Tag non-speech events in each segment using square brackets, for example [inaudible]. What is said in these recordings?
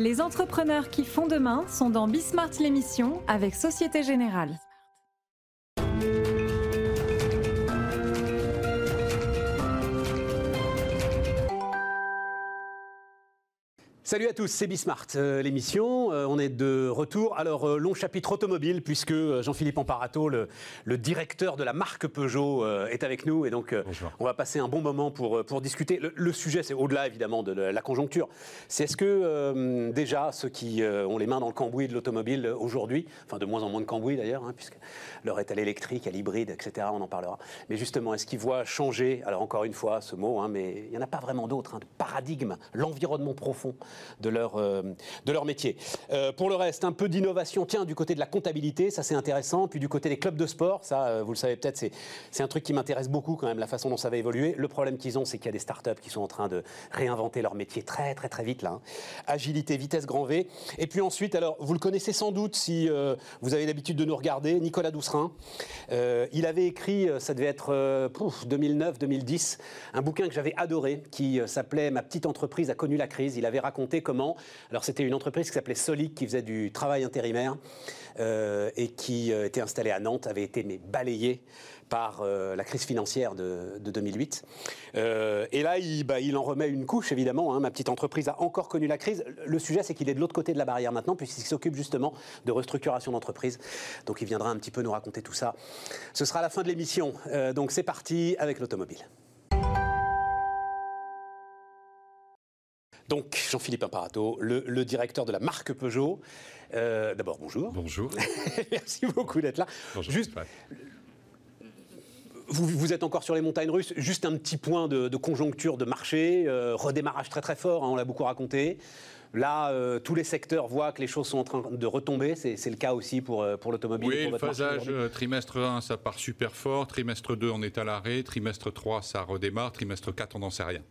Les entrepreneurs qui font demain sont dans Bismart l'émission avec Société Générale. Salut à tous, c'est Bismart, euh, l'émission. Euh, on est de retour. Alors, euh, long chapitre automobile, puisque Jean-Philippe Amparato, le, le, directeur de la marque Peugeot, est avec nous. Et donc, on va passer un bon moment pour, pour discuter. Le, sujet, c'est au-delà, évidemment, de la, conjoncture. C'est est-ce que, déjà, ceux qui ont les mains dans le cambouis de l'automobile aujourd'hui, enfin, de moins en moins de cambouis d'ailleurs, hein, puisque l'heure est à l'électrique, à l'hybride, etc., on en parlera. Mais justement, est-ce qu'ils voient changer, alors encore une fois, ce mot, hein, mais il n'y en a pas vraiment d'autre, hein, de paradigme, l'environnement profond de leur, euh, de leur métier. Euh, pour le reste, un peu d'innovation, tiens, du côté de la comptabilité, ça c'est intéressant, puis du côté des clubs de sport, ça, euh, vous le savez peut-être, c'est un truc qui m'intéresse beaucoup quand même, la façon dont ça va évoluer. Le problème qu'ils ont, c'est qu'il y a des startups qui sont en train de réinventer leur métier très très très vite là. Hein. Agilité, vitesse, grand V. Et puis ensuite, alors vous le connaissez sans doute si vous avez l'habitude de nous regarder, Nicolas Doucerin. il avait écrit, ça devait être 2009-2010, un bouquin que j'avais adoré qui s'appelait Ma petite entreprise a connu la crise. Il avait raconté comment. Alors c'était une entreprise qui s'appelait Solic, qui faisait du travail intérimaire euh, et qui euh, était installée à Nantes, avait été balayée par euh, la crise financière de, 2008. et là, il, bah, il, en remet une couche, évidemment. Hein. Ma petite entreprise a encore connu la crise. Le sujet, c'est qu'il est de l'autre côté de la barrière maintenant, puisqu'il s'occupe justement de restructuration d'entreprise. Donc il viendra un petit peu nous raconter tout ça. Ce sera la fin de l'émission. donc c'est parti avec l'automobile. Donc, Jean-Philippe Imparato, le, directeur de la marque Peugeot. Euh, d'abord, bonjour. Bonjour. [laughs] Merci beaucoup d'être là. Bonjour. Juste, vous, êtes encore sur les montagnes russes. Juste un petit point de, conjoncture de marché, euh, redémarrage très très fort, hein, on l'a beaucoup raconté. Là, euh, tous les secteurs voient que les choses sont en train de retomber. C'est le cas aussi pour, pour l'automobile. Oui, le phasage trimestre 1, ça part super fort. Trimestre 2, on est à l'arrêt. Trimestre 3, ça redémarre. Trimestre 4, on n'en sait rien.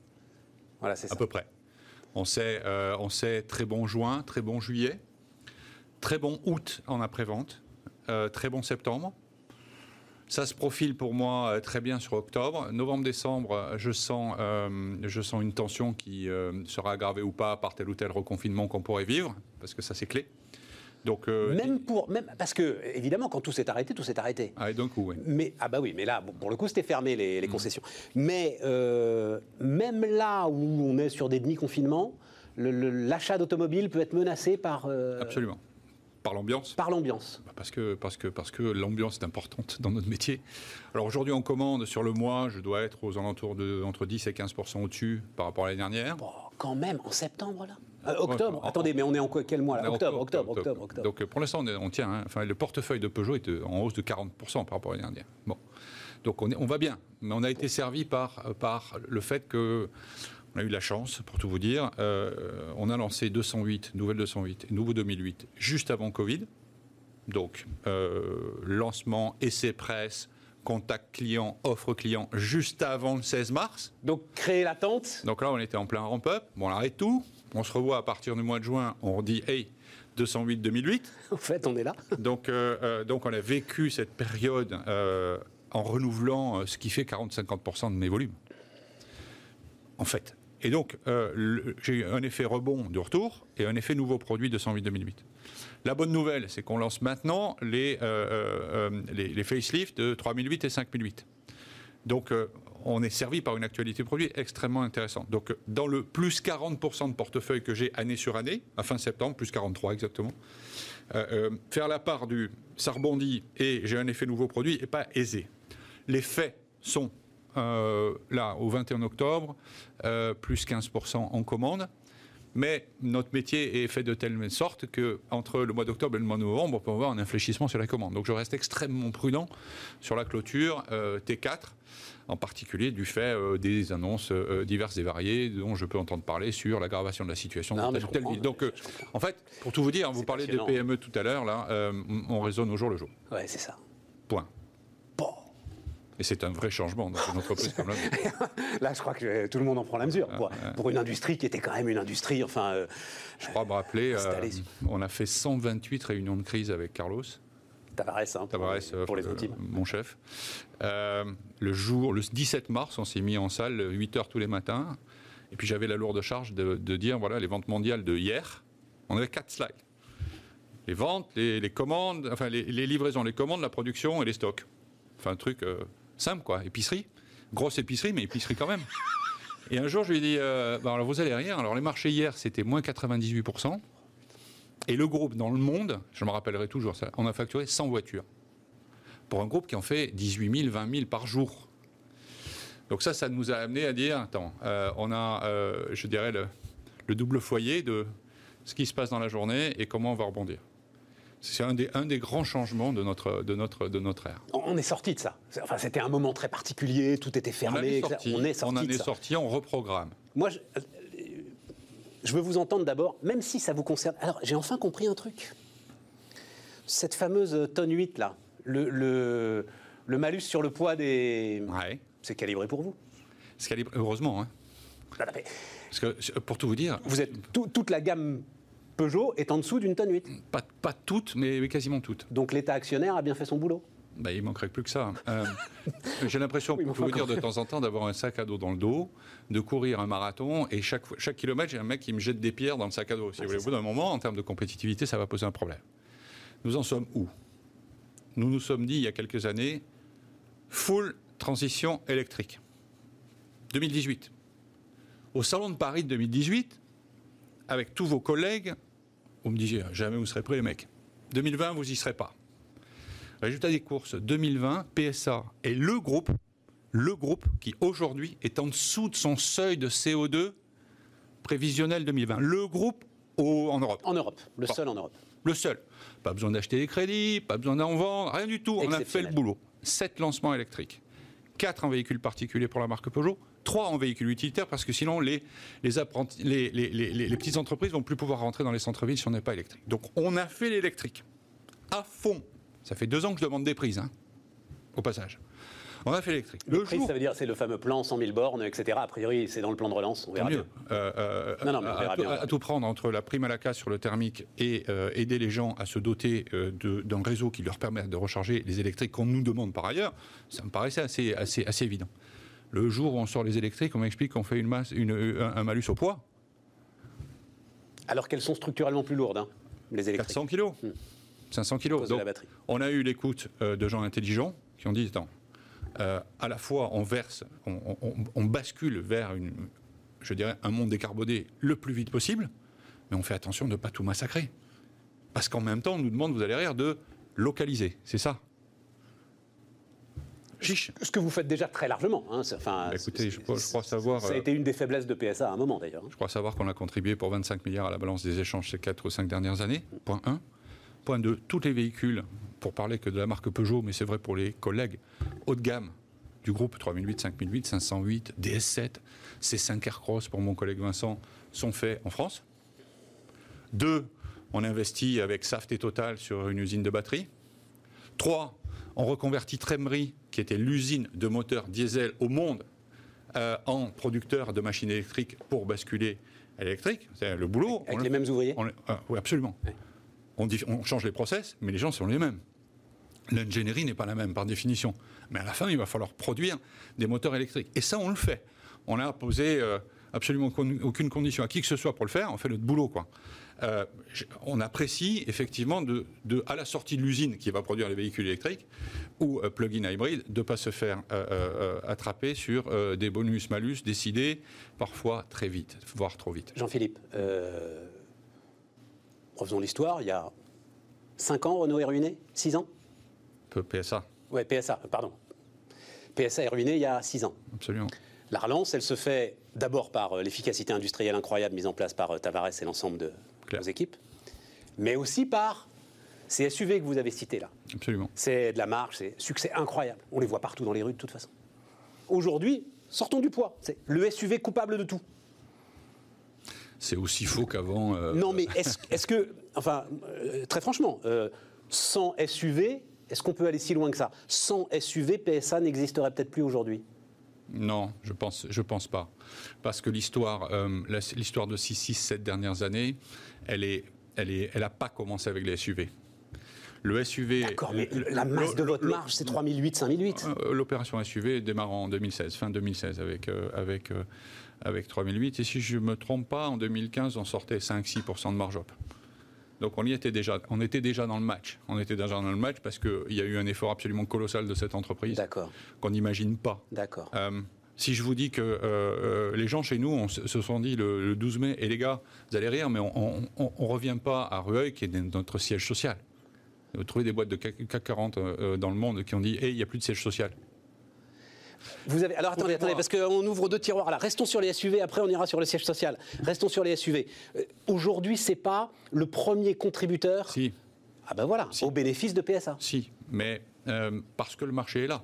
Voilà, c'est ça. À peu près. On sait, euh, on sait très bon juin, très bon juillet, très bon août en après-vente, euh, très bon septembre. Ça se profile pour moi euh, très bien sur octobre. Novembre-décembre, je sens une tension qui sera aggravée ou pas par tel ou tel reconfinement qu'on pourrait vivre, parce que ça c'est clé. Donc, euh, même pour, même, parce que évidemment, quand tout s'est arrêté, tout s'est arrêté. Ah, donc oui. Mais ah bah oui, mais là, pour le coup, c'était fermé les, mm. concessions. Mais euh, même là où on est sur des demi confinements, l'achat d'automobile peut être menacé par. Euh, Absolument. Par l'ambiance Par l'ambiance. Bah, parce que, parce que, parce que l'ambiance est importante dans notre métier. Alors aujourd'hui, on commande sur le mois, je dois être aux alentours de entre 10 et 15 au-dessus par rapport à l'année dernière. Bon, quand même, en septembre là octobre. Attendez, mais on est en quel mois là octobre, octobre, octobre, octobre, Donc pour l'instant, on, tient. Hein. enfin, le portefeuille de Peugeot est en hausse de 40 par rapport à l'année dernière. Bon, donc on, est, on va bien, mais on a été servi par, par le fait que on a eu la chance, pour tout vous dire. Euh, on a lancé 208, nouvelle 208, nouveau 2008, juste avant Covid. Donc, euh, lancement, essai presse, contact client, offre client, juste avant le 16 mars. Donc, créer l'attente. Donc là, on était en plein ramp-up. Bon, on arrête tout. On se revoit à partir du mois de juin. On dit, hey, 208-2008. En [laughs] fait, on est là. donc, euh, donc, on a vécu cette période en renouvelant ce qui fait 40-50% de mes volumes. En fait, et donc, euh, j'ai eu un effet rebond de retour et un effet nouveau produit de 108-2008. La bonne nouvelle, c'est qu'on lance maintenant les, euh, euh, les, les facelifts de 3008 et 5008. Donc, on est servi par une actualité produit extrêmement intéressante. Donc, dans le plus 40% de portefeuille que j'ai année sur année, à fin septembre, plus 43 exactement, faire la part du ça rebondit et j'ai un effet nouveau produit n'est pas aisé. Les faits sont euh, là, au 21 octobre, euh, plus 15% en commande. Mais notre métier est fait de telle sorte que entre le mois d'octobre et le mois de novembre, on peut avoir un infléchissement sur la commande. Donc je reste extrêmement prudent sur la clôture euh, T4, en particulier du fait des annonces diverses et variées dont je peux entendre parler sur l'aggravation de la situation dans telle ou telle ville. Donc en fait, pour tout vous dire, vous parlez de PME tout à l'heure, là, on raisonne au jour le jour. Ouais, c'est ça. Point. Et c'est un vrai changement dans une entreprise comme la [laughs] Là, je crois que tout le monde en prend la mesure. Pour, une industrie qui était quand même une industrie, enfin... Euh, je crois me rappeler, euh, on a fait 128 réunions de crise avec Carlos. Tavares, hein, pour, pour, les euh, intimes. mon chef. le jour, le 17 mars, on s'est mis en salle 8 heures tous les matins. Et puis j'avais la lourde charge de, de dire, voilà, les ventes mondiales de hier, On avait quatre slides. Les ventes, les, commandes, enfin les, livraisons, les commandes, la production et les stocks. Enfin un truc euh, simple quoi, épicerie. Grosse épicerie, mais épicerie quand même. Et un jour, je lui ai dit, euh, bah, alors vous allez rien. Alors les marchés hier, c'était moins 98%. Et le groupe dans le monde, je me rappellerai toujours ça, on a facturé 100 voitures. Pour un groupe qui en fait 18 000, 20 000 par jour. Donc ça, ça nous a amené à dire, attends, euh, on a, euh, je dirais, le, double foyer de ce qui se passe dans la journée et comment on va rebondir. C'est un des, un des grands changements de notre, de, notre, de notre ère. On est sorti de ça. Enfin, c'était un moment très particulier, tout était fermé. On, sorti, on est sorti. On en est sorti, on reprogramme. Moi, je, je veux vous entendre d'abord, même si ça vous concerne. Alors, j'ai enfin compris un truc. Cette fameuse tonne 8, là, le, le, malus sur le poids des. Ouais. C'est calibré pour vous. C'est calibré, heureusement. Hein. Parce que, pour tout vous dire. Vous êtes toute la gamme Peugeot est en dessous d'une tonne 8. Pas, pas toutes, mais, quasiment toutes. Donc l'État actionnaire a bien fait son boulot bah, il manquerait plus que ça. Euh, [laughs] j'ai l'impression, pour vous dire, de temps en temps, d'avoir un sac à dos dans le dos, de courir un marathon, et chaque, chaque kilomètre, j'ai un mec qui me jette des pierres dans le sac à dos. Si vous voulez, au bout d'un moment, en termes de compétitivité, ça va poser un problème. Nous en sommes où? Nous nous sommes dit, il y a quelques années, full transition électrique. 2018. Au Salon de Paris de 2018, avec tous vos collègues, vous me disiez, jamais vous serez prêts les mecs. 2020, vous n'y serez pas. Résultat des courses 2020, PSA est le groupe, le groupe qui aujourd'hui est en dessous de son seuil de CO2 prévisionnel 2020. Le groupe en Europe. En Europe, le seul en Europe. Le seul. Pas besoin d'acheter des crédits, pas besoin d'en vendre, rien du tout. On a fait le boulot. 7 lancements électriques. 4 en véhicules particuliers pour la marque Peugeot, 3 en véhicules utilitaires parce que sinon les, les, les, les petites entreprises vont plus pouvoir rentrer dans les centres-villes si on n'est pas électrique. Donc on a fait l'électrique à fond ça fait deux ans que je demande des prises, hein, au passage. On a fait l'électrique. Le prix, ça veut dire c'est le fameux plan 100 000 bornes, etc. A priori, c'est dans le plan de relance. On verra mieux. Euh, euh, non, non, mais on verra à, bien. À, tout prendre entre la prime à la casse sur le thermique et euh, aider les gens à se doter d'un réseau qui leur permette de recharger les électriques qu'on nous demande par ailleurs, ça me paraissait assez, assez, assez évident. Le jour où on sort les électriques, on m'explique qu'on fait une masse, une, un, malus au poids. Alors qu'elles sont structurellement plus lourdes, hein, les électriques. 400 kilos. Hmm. 500 kilos. Donc, on a eu l'écoute euh, de gens intelligents qui ont dit attends, euh, à la fois on verse, on, bascule vers une, je dirais, un monde décarboné le plus vite possible, mais on fait attention de ne pas tout massacrer. Parce qu'en même temps, on nous demande, vous allez rire, de localiser. C'est ça. Chiche. Ce que vous faites déjà très largement. Hein, enfin, bah, écoutez, je, crois savoir. Ça a été une des faiblesses de PSA à un moment d'ailleurs. Hein. Je crois savoir qu'on a contribué pour 25 milliards à la balance des échanges ces 4 ou 5 dernières années. Point 1. Point 2, tous les véhicules, pour parler que de la marque Peugeot, mais c'est vrai pour les collègues haut de gamme du groupe 3008, 5008, 508, DS7, C5 Aircross pour mon collègue Vincent, sont faits en France. Deux, on investit avec Saft et Total sur une usine de batterie. Trois, on reconvertit Tremry, qui était l'usine de moteurs diesel au monde, euh, en producteur de machines électriques pour basculer à l'électrique. C'est le boulot. Avec les mêmes ouvriers ah, Oui, absolument on, change les process, mais les gens sont les mêmes. L'ingénierie n'est pas la même par définition. Mais à la fin, il va falloir produire des moteurs électriques. Et ça, on le fait. On n'a posé euh, absolument aucune condition à qui que ce soit pour le faire. On fait notre boulot, quoi. Euh, on apprécie effectivement de, à la sortie de l'usine qui va produire les véhicules électriques ou euh, plug-in hybride de ne pas se faire attraper sur des bonus-malus décidés parfois très vite, voire trop vite. Jean-Philippe, refaisons l'histoire, il y a 5 ans, Renault est ruiné? 6 ans? PSA. Oui, PSA, pardon. PSA est ruiné il y a 6 ans. Absolument. La relance, elle se fait d'abord par euh, l'efficacité industrielle incroyable mise en place par euh, Tavares et l'ensemble de vos équipes, mais aussi par ces SUV que vous avez cités là. Absolument. C'est de la marche, c'est succès incroyable. On les voit partout dans les rues de toute façon. Aujourd'hui, sortons du poids. C'est le SUV coupable de tout c'est aussi faux qu'avant. Euh, non, mais [laughs] est-ce que, enfin, euh, très franchement, euh, sans SUV, est-ce qu'on peut aller si loin que ça? Sans SUV, PSA n'existerait peut-être plus aujourd'hui non, je pense, je pense pas. Parce que l'histoire, l'histoire de 6, 6, 7 dernières années, elle est, elle est, elle a pas commencé avec les SUV. Le SUV. D'accord, mais la masse de votre marge, c'est 3008, 5008. L'opération SUV démarre en 2016, fin 2016, avec, avec avec 3008. Et si je ne me trompe pas, en 2015, on sortait 5-6% de marge up. Donc on y était déjà, on était déjà dans le match. On était déjà dans le match parce qu'il y a eu un effort absolument colossal de cette entreprise D'accord. qu'on n'imagine pas. D'accord. Euh, si je vous dis que euh, euh, les gens chez nous on se sont dit le, le 12 mai, et les gars, vous allez rire, mais on ne revient pas à Rueil, qui est notre siège social. Vous trouvez des boîtes de CAC CAC 40 euh, dans le monde qui ont dit, hey, il n'y a plus de siège social. Vous avez... Alors attendez, attendez, parce qu'on ouvre deux tiroirs là. Restons sur les SUV, après on ira sur le siège social. Restons sur les SUV. Euh, Aujourd'hui, c'est pas le premier contributeur Si, ah ben voilà, Si. au bénéfice de PSA. si, mais euh, parce que le marché est là.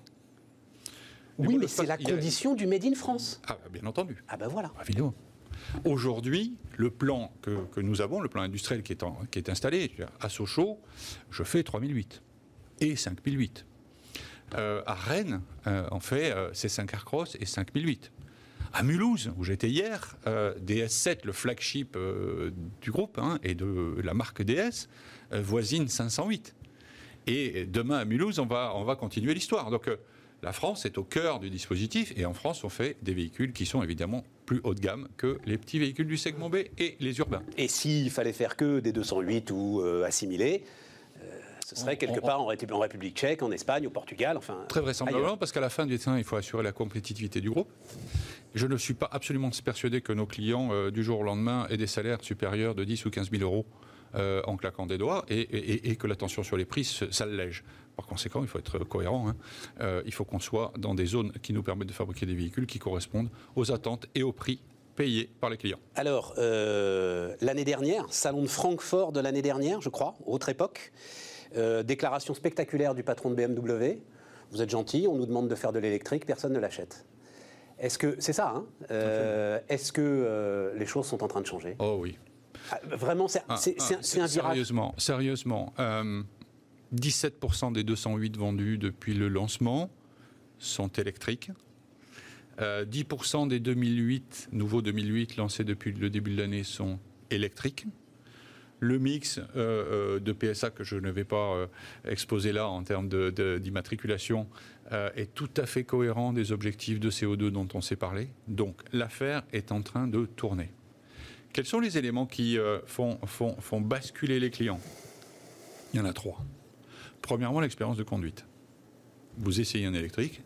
Oui, mais c'est la a- condition du Made in France. Ah, bah, bien entendu. Ah ben voilà. Évidemment. Aujourd'hui, le plan que, que nous avons, le plan industriel qui est, en- qui est installé, à Sochaux, je fais 3008 et 5008. Euh, à Rennes, euh, on fait euh, C5 Aircross et 5008. À Mulhouse, où j'étais hier, euh, DS7, le flagship du groupe hein, et de la marque DS, voisine 508. Et demain à Mulhouse, on va, on va continuer l'histoire. Donc la France est au cœur du dispositif et en France, on fait des véhicules qui sont évidemment plus haut de gamme que les petits véhicules du segment B et les urbains. Et s'il fallait faire que des 208 ou euh, assimilés, euh, ce serait On- quelque on- part en, Républi- en République tchèque, en Espagne, au Portugal, enfin. Très vraisemblablement, ailleurs. parce qu'à la fin du temps, il faut assurer la compétitivité du groupe. Je ne suis pas absolument persuadé que nos clients, euh, du jour au lendemain, aient des salaires supérieurs de 10 ou 15 000 euros euh, en claquant des doigts et, et- et que la tension sur les prix s'allège. Par conséquent, il faut être cohérent. hein. Euh, il faut qu'on soit dans des zones qui nous permettent de fabriquer des véhicules qui correspondent aux attentes et aux prix payés par les clients. Alors, euh, l'année dernière, salon de Francfort de l'année dernière, je crois, autre époque, euh, déclaration spectaculaire du patron de BMW. Vous êtes gentil, on nous demande de faire de l'électrique, personne ne l'achète. Est-ce que c'est ça hein Euh, Est-ce que euh, les choses sont en train de changer? Oh oui. Ah, Vraiment, c'est Ah, ah, c'est un- virage. Sérieusement, sérieusement. euh, 17% des 208 vendus depuis le lancement sont électriques. Euh, 10% des 2008, nouveaux 2008 lancés depuis le début de l'année sont électriques. Le mix euh, euh, de PSA que je ne vais pas euh, exposer là en termes d'immatriculation euh, est tout à fait cohérent des objectifs de CO2 dont on s'est parlé. Donc l'affaire est en train de tourner. Quels sont les éléments qui euh, font basculer les clients? Il y en a trois. Premièrement, l'expérience de conduite. Vous essayez un électrique,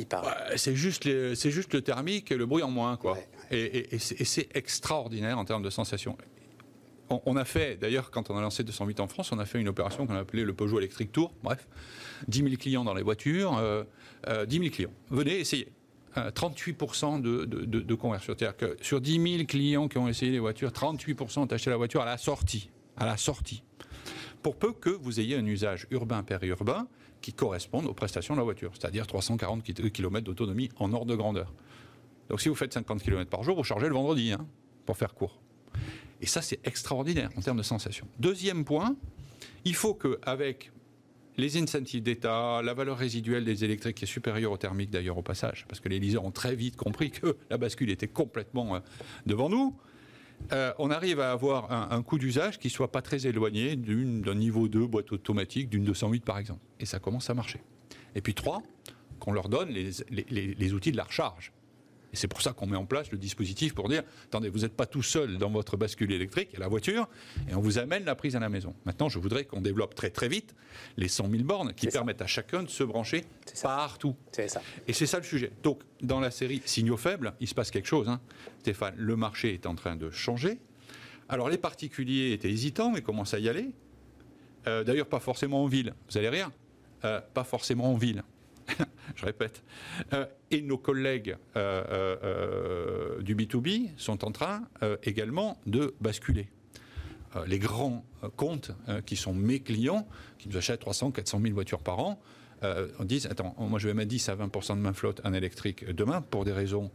Il parle. euh, c'est juste, les- juste le thermique et le bruit en moins. Quoi. Ouais. Et, et- et c'est et c'est extraordinaire en termes de sensations. On, on a fait, d'ailleurs, quand on a lancé 208 en France, on a fait une opération qu'on a appelée le Peugeot Electric Tour. Bref, 10 000 clients dans les voitures, euh, euh, 10 000 clients. Venez essayer. Euh, 38% de, de, de, de conversion. C'est-à-dire que sur 10 000 clients qui ont essayé les voitures, 38% ont acheté la voiture à la sortie. À la sortie. Pour peu que vous ayez un usage urbain périurbain qui corresponde aux prestations de la voiture, c'est-à-dire 340 km d'autonomie en ordre de grandeur. Donc si vous faites 50 km par jour, vous chargez le vendredi, hein, pour faire court. Et ça, c'est extraordinaire en termes de sensations. Deuxième point, il faut qu'avec les incentives d'État, la valeur résiduelle des électriques qui est supérieure au thermique d'ailleurs au passage, parce que les liseurs ont très vite compris que la bascule était complètement euh, devant nous, euh, on arrive à avoir un, coût d'usage qui soit pas très éloigné d'un niveau 2 boîte automatique, d'une 208 par exemple. Et ça commence à marcher. Et puis trois, qu'on leur donne les- les outils de la recharge. Et c'est pour ça qu'on met en place le dispositif pour dire attendez, vous n'êtes pas tout seul dans votre bascule électrique, il y a la voiture, et on vous amène la prise à la maison. Maintenant, je voudrais qu'on développe très très vite les 100 000 bornes qui ça. permettent à chacun de se brancher partout. C'est ça. Et c'est ça le sujet. Donc, dans la série Signaux faibles, il se passe quelque chose. hein. Stéphane, le marché est en train de changer. Alors, les particuliers étaient hésitants, mais commencent à y aller. Euh, D'ailleurs, pas forcément en ville. Vous allez rire Euh, Pas forcément en ville. [laughs] Je répète. Euh, et nos collègues euh, euh, du B2B sont en train également de basculer. Les grands comptes qui sont mes clients, qui nous achètent 300, 400 000 voitures par an, euh, on disent attends, moi je vais mettre 10 à 20% de ma flotte en électrique demain pour des raisons.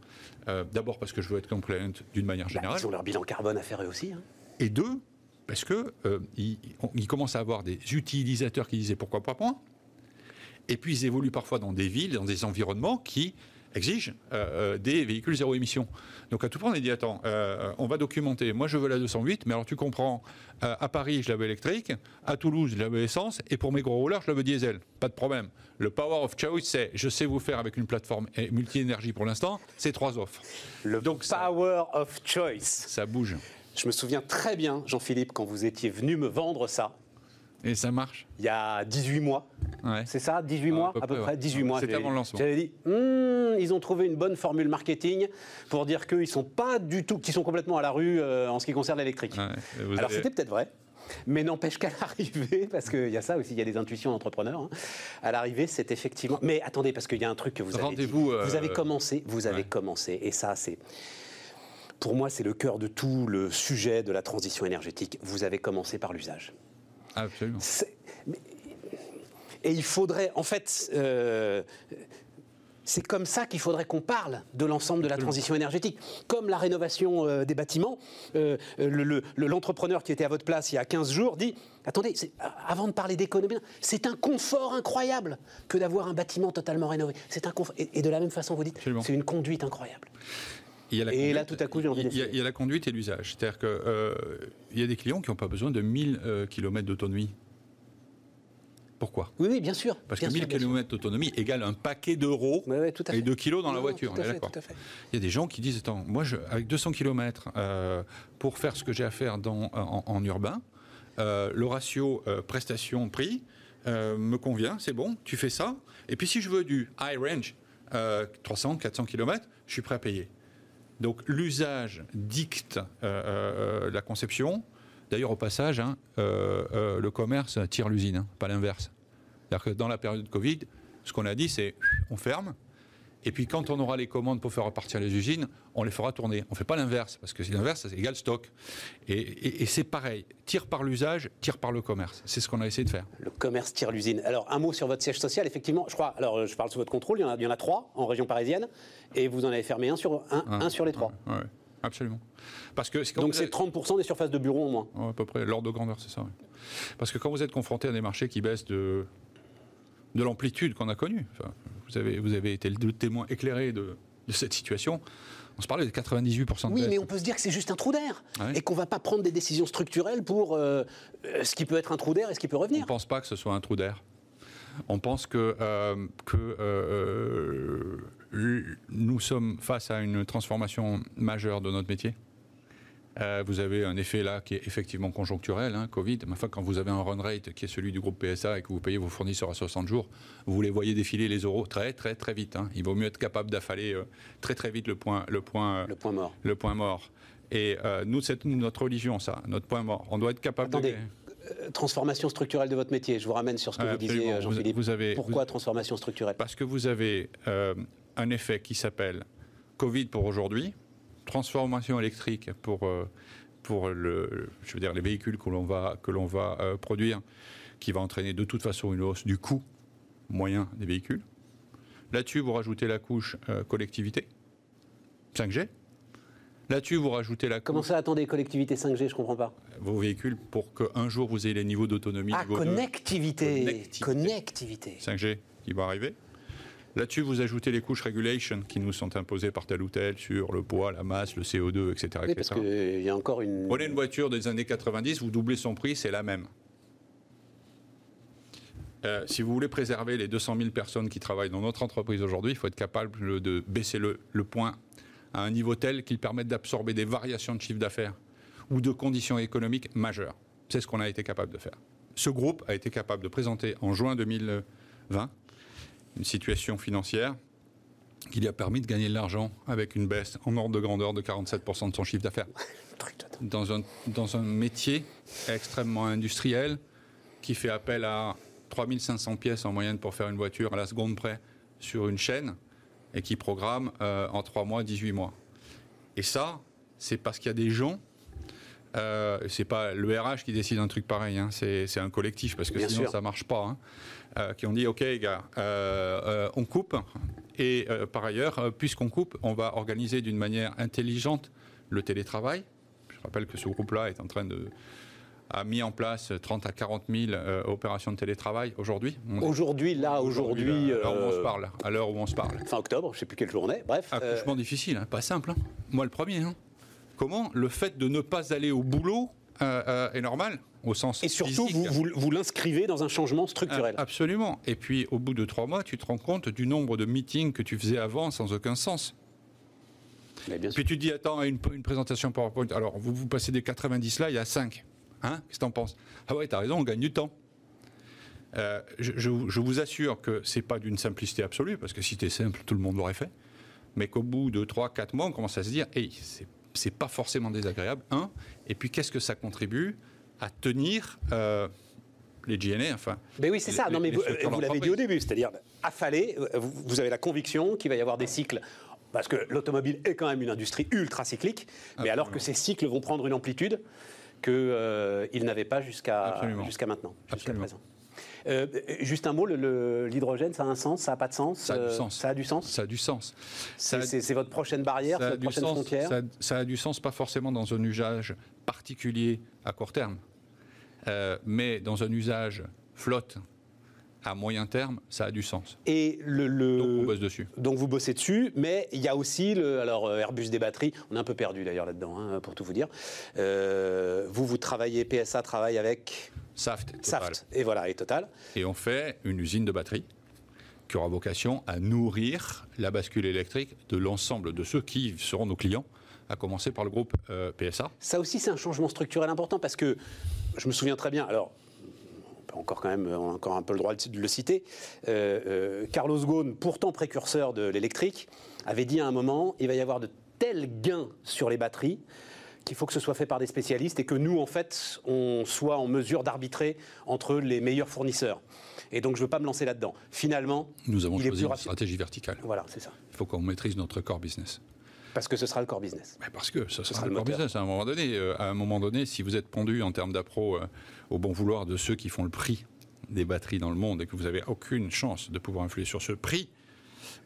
euh, D'abord parce que je veux être compliant d'une manière Bah, générale, ils ont leur bilan carbone à faire eux aussi. hein. et deux parce que euh, ils, on- ils commencent à avoir des utilisateurs qui disaient pourquoi pas moi. Et puis ils évoluent parfois dans des villes, dans des environnements qui exigent euh, euh, des véhicules zéro émission. Donc à tout point, on a dit attends, euh, on va documenter. Moi, je veux la 208, mais alors tu comprends, euh, à Paris, je la veux électrique, à Toulouse, je la veux essence, et pour mes gros rouleurs, je la veux diesel. Pas de problème. Le power of choice, c'est je sais vous faire avec une plateforme multi-énergie pour l'instant, c'est trois offres. Le Donc, ça- power of choice. Ça bouge. Je me souviens très bien, Jean-Philippe, quand vous étiez venu me vendre ça, Et ça marche? Il y a 18 mois. Ouais. C'est ça, 18 Ah, mois à peu À peu près, près, ouais. 18 mois. C'était J'avais- avant le lancement. J'avais dit, Hmm, ils ont trouvé une bonne formule marketing pour dire qu'ils sont pas du tout, qu'ils sont complètement à la rue euh, en ce qui concerne l'électrique. Ouais, Alors avez- c'était peut-être vrai. Mais n'empêche qu'à [laughs] l'arrivée, parce qu'il y a ça aussi, il y a des intuitions d'entrepreneurs. hein, à l'arrivée, c'est effectivement. Mais attendez, parce qu'il y a un truc que vous avez dit. Euh, Vous avez commencé, vous avez commencé, et ça, c'est. Pour moi, c'est le cœur de tout le sujet de la transition énergétique. Vous avez commencé par l'usage. Absolument. Et il faudrait, en fait, euh, c'est comme ça qu'il faudrait qu'on parle de l'ensemble de la transition énergétique. Comme la rénovation euh, des bâtiments, euh, le- le- le- l'entrepreneur qui était à votre place il y a 15 jours dit Attendez, avant de parler d'économie, c'est un confort incroyable que d'avoir un bâtiment totalement rénové. C'est un confort. Et, et de la même façon, vous dites. C'est une conduite incroyable. Il y a la Et là, tout à coup, j'ai envie il y, a, d'essayer. il y a la conduite et l'usage. C'est-à-dire qu'il y a des clients qui n'ont pas besoin de 1000 km d'autonomie. Pourquoi? Oui, oui, bien sûr. Parce bien que sûr, 1000 bien sûr. km d'autonomie égale un paquet d'euros et de kilos dans la voiture. on est d'accord. Il y a des gens qui disent Attends, moi, je, avec 200 km pour faire ce que j'ai à faire dans, en, en urbain, euh, le ratio euh, prestation-prix euh, me convient, c'est bon, tu fais ça. Et puis si je veux du high range, euh, 300, 400 km, je suis prêt à payer. Donc l'usage dicte euh, euh, la conception. D'ailleurs, au passage, hein, euh, euh, le commerce tire l'usine, hein, pas l'inverse. C'est-à-dire que dans la période de Covid, ce qu'on a dit, c'est on ferme. Et puis quand on aura les commandes pour faire repartir les usines, on les fera tourner. On ne fait pas l'inverse, parce que c'est l'inverse, c'est égal stock. Et, et- et c'est pareil. Tire par l'usage, tire par le commerce. C'est ce qu'on a essayé de faire. Le commerce tire l'usine. Alors, un mot sur votre siège social, effectivement, je crois, alors je parle sous votre contrôle, il y en a, il y en a trois en région parisienne, et vous en avez fermé un sur, un, un sur les trois. Ouais, ouais, absolument. Parce que quand Donc c'est êtes- 30% des surfaces de bureaux en moins. Ouais, à peu près, l'ordre de grandeur, c'est ça. oui. Parce que quand vous êtes confronté à des marchés qui baissent de, de l'amplitude qu'on a connue, enfin, vous, avez, vous avez été le témoin éclairé de, de cette situation, on se parlait de 98% de Oui, baisse. mais on peut se dire que c'est juste un trou d'air, Ah et qu'on ne va pas prendre des décisions structurelles pour euh, euh, ce qui peut être un trou d'air et ce qui peut On ne revenir. pense pas que ce soit un trou d'air. On pense que, que euh, nous sommes face à une transformation majeure de notre métier. Euh, vous avez un effet là qui est effectivement conjoncturel, hein, Covid. Mais enfin, quand vous avez un run rate qui est celui du groupe PSA et que vous payez vos fournisseurs à 60 jours, vous les voyez défiler les euros très très très vite. hein. Il vaut mieux être capable d'affaler euh, très très vite le point, le point, euh, Le point mort. le point mort. Et euh, nous, c'est notre religion, ça, notre point mort. On doit être capable Attendez, de... transformation structurelle de votre métier, je vous ramène sur ce que vous disiez, Jean-Philippe. Pourquoi vous- transformation structurelle? Parce que vous avez euh, un effet qui s'appelle Covid pour aujourd'hui, transformation électrique pour, euh, pour le, je veux dire, les véhicules que l'on va, que l'on va euh, produire, qui va entraîner de toute façon une hausse du coût moyen des véhicules. Là-dessus, vous rajoutez la couche euh, collectivité, 5G. Là-dessus, vous rajoutez la Comment couche ça, attendez, collectivité 5G, je comprends pas. vos véhicules pour qu'un jour vous ayez les niveaux d'autonomie Ah, connectivité. Connectivité. Connectivité. 5G qui va arriver. Là-dessus, vous ajoutez les couches regulation qui nous sont imposées par tel ou tel sur le poids, la masse, le CO2, etc. Oui, parce qu'il y a encore une. Prenez une voiture des années 90, vous doublez son prix, c'est la même. Euh, si vous voulez préserver les 200 000 personnes qui travaillent dans notre entreprise aujourd'hui, il faut être capable de baisser le, le point à un niveau tel qu'il permette d'absorber des variations de chiffre d'affaires ou de conditions économiques majeures. C'est ce qu'on a été capable de faire. Ce groupe a été capable de présenter en juin 2020 une situation financière qui lui a permis de gagner de l'argent avec une baisse en ordre de grandeur de 47% de son chiffre d'affaires [laughs] dans un, dans un métier extrêmement industriel qui fait appel à 3500 pièces en moyenne pour faire une voiture à la seconde près sur une chaîne et qui programme euh, en 3 mois, 18 mois. Et ça, c'est parce qu'il y a des gens, euh, c'est pas le RH qui décide un truc pareil, hein, c'est un collectif parce que Bien sinon sûr. ça marche pas, hein, qui ont dit ok gars, euh, euh, on coupe et euh, par ailleurs, euh, puisqu'on coupe, on va organiser d'une manière intelligente le télétravail. Je rappelle que ce groupe-là est en train de a mis en place 30 à 40 000 euh, opérations de télétravail aujourd'hui. Aujourd'hui, là, aujourd'hui. où on euh, se parle, à l'heure où on se parle. Fin octobre, je ne sais plus quelle journée. Bref. euh, Accouchement difficile, hein, pas simple. hein. Moi, le premier. hein. Comment le fait de ne pas aller au boulot euh, euh, est normal, au sens et surtout, physique. vous, vous, vous l'inscrivez dans un changement structurel. Ah, Absolument. Et puis, au bout de trois mois, tu te rends compte du nombre de meetings que tu faisais avant sans aucun sens. Puis tu dis, attends, une, une présentation PowerPoint, alors vous, vous passez des 90 là, il y a 5. Hein Qu'est-ce que t'en penses? Ah ouais, t'as raison, on gagne du temps. Euh, je, vous assure que c'est pas d'une simplicité absolue, parce que si c'était simple, tout le monde l'aurait fait. Mais qu'au bout de 3, 4 mois, on commence à se dire, hey, c'est pas forcément désagréable, un. Et puis, qu'est-ce que ça contribue? À tenir euh, les GNA, enfin. Mais oui, c'est ça. non, mais vous, vous l'avez dit au début, c'est-à-dire affaler. Vous avez la conviction qu'il va y avoir des cycles parce que l'automobile est quand même une industrie ultra cyclique, mais alors que ces cycles vont prendre une amplitude qu'ils euh, n'avaient pas jusqu'à jusqu'à maintenant, jusqu'à présent. Euh, juste un mot, l'hydrogène, ça a un sens, ça n'a pas de sens Ça a du euh, sens. Ça a du sens? Ça a du sens. C'est votre prochaine barrière, votre prochaine frontière? Ça a, du sens, pas forcément dans un usage particulier à court terme, euh, mais dans un usage flotte à moyen terme, ça a du sens. Et le, donc on bosse dessus. Donc vous bossez dessus, mais il y a aussi le, alors Airbus des batteries. On est un peu perdu d'ailleurs là-dedans, hein, pour tout vous dire. vous vous travaillez, PSA travaille avec Saft, Saft et voilà, et Total. Et on fait une usine de batterie qui aura vocation à nourrir la bascule électrique de l'ensemble de ceux qui seront nos clients, à commencer par le groupe euh, PSA. Ça aussi, c'est un changement structurel important parce que je me souviens très bien. Alors, encore quand même, on a encore un peu le droit de le citer. Euh, euh, Carlos Ghosn, pourtant précurseur de l'électrique, avait dit à un moment il va y avoir de tels gains sur les batteries qu'il faut que ce soit fait par des spécialistes et que nous, en fait, on soit en mesure d'arbitrer entre les meilleurs fournisseurs. Et donc, je ne veux pas me lancer là-dedans. Finalement, nous avons choisi une stratégie verticale. Voilà, c'est ça. Il faut qu'on maîtrise notre core business. Parce que ce sera le core business. Mais parce que ce, sera, le, core business à un moment donné. Euh, à un moment donné, si vous êtes pendu en termes d'appro euh, au bon vouloir de ceux qui font le prix des batteries dans le monde et que vous n'avez aucune chance de pouvoir influer sur ce prix,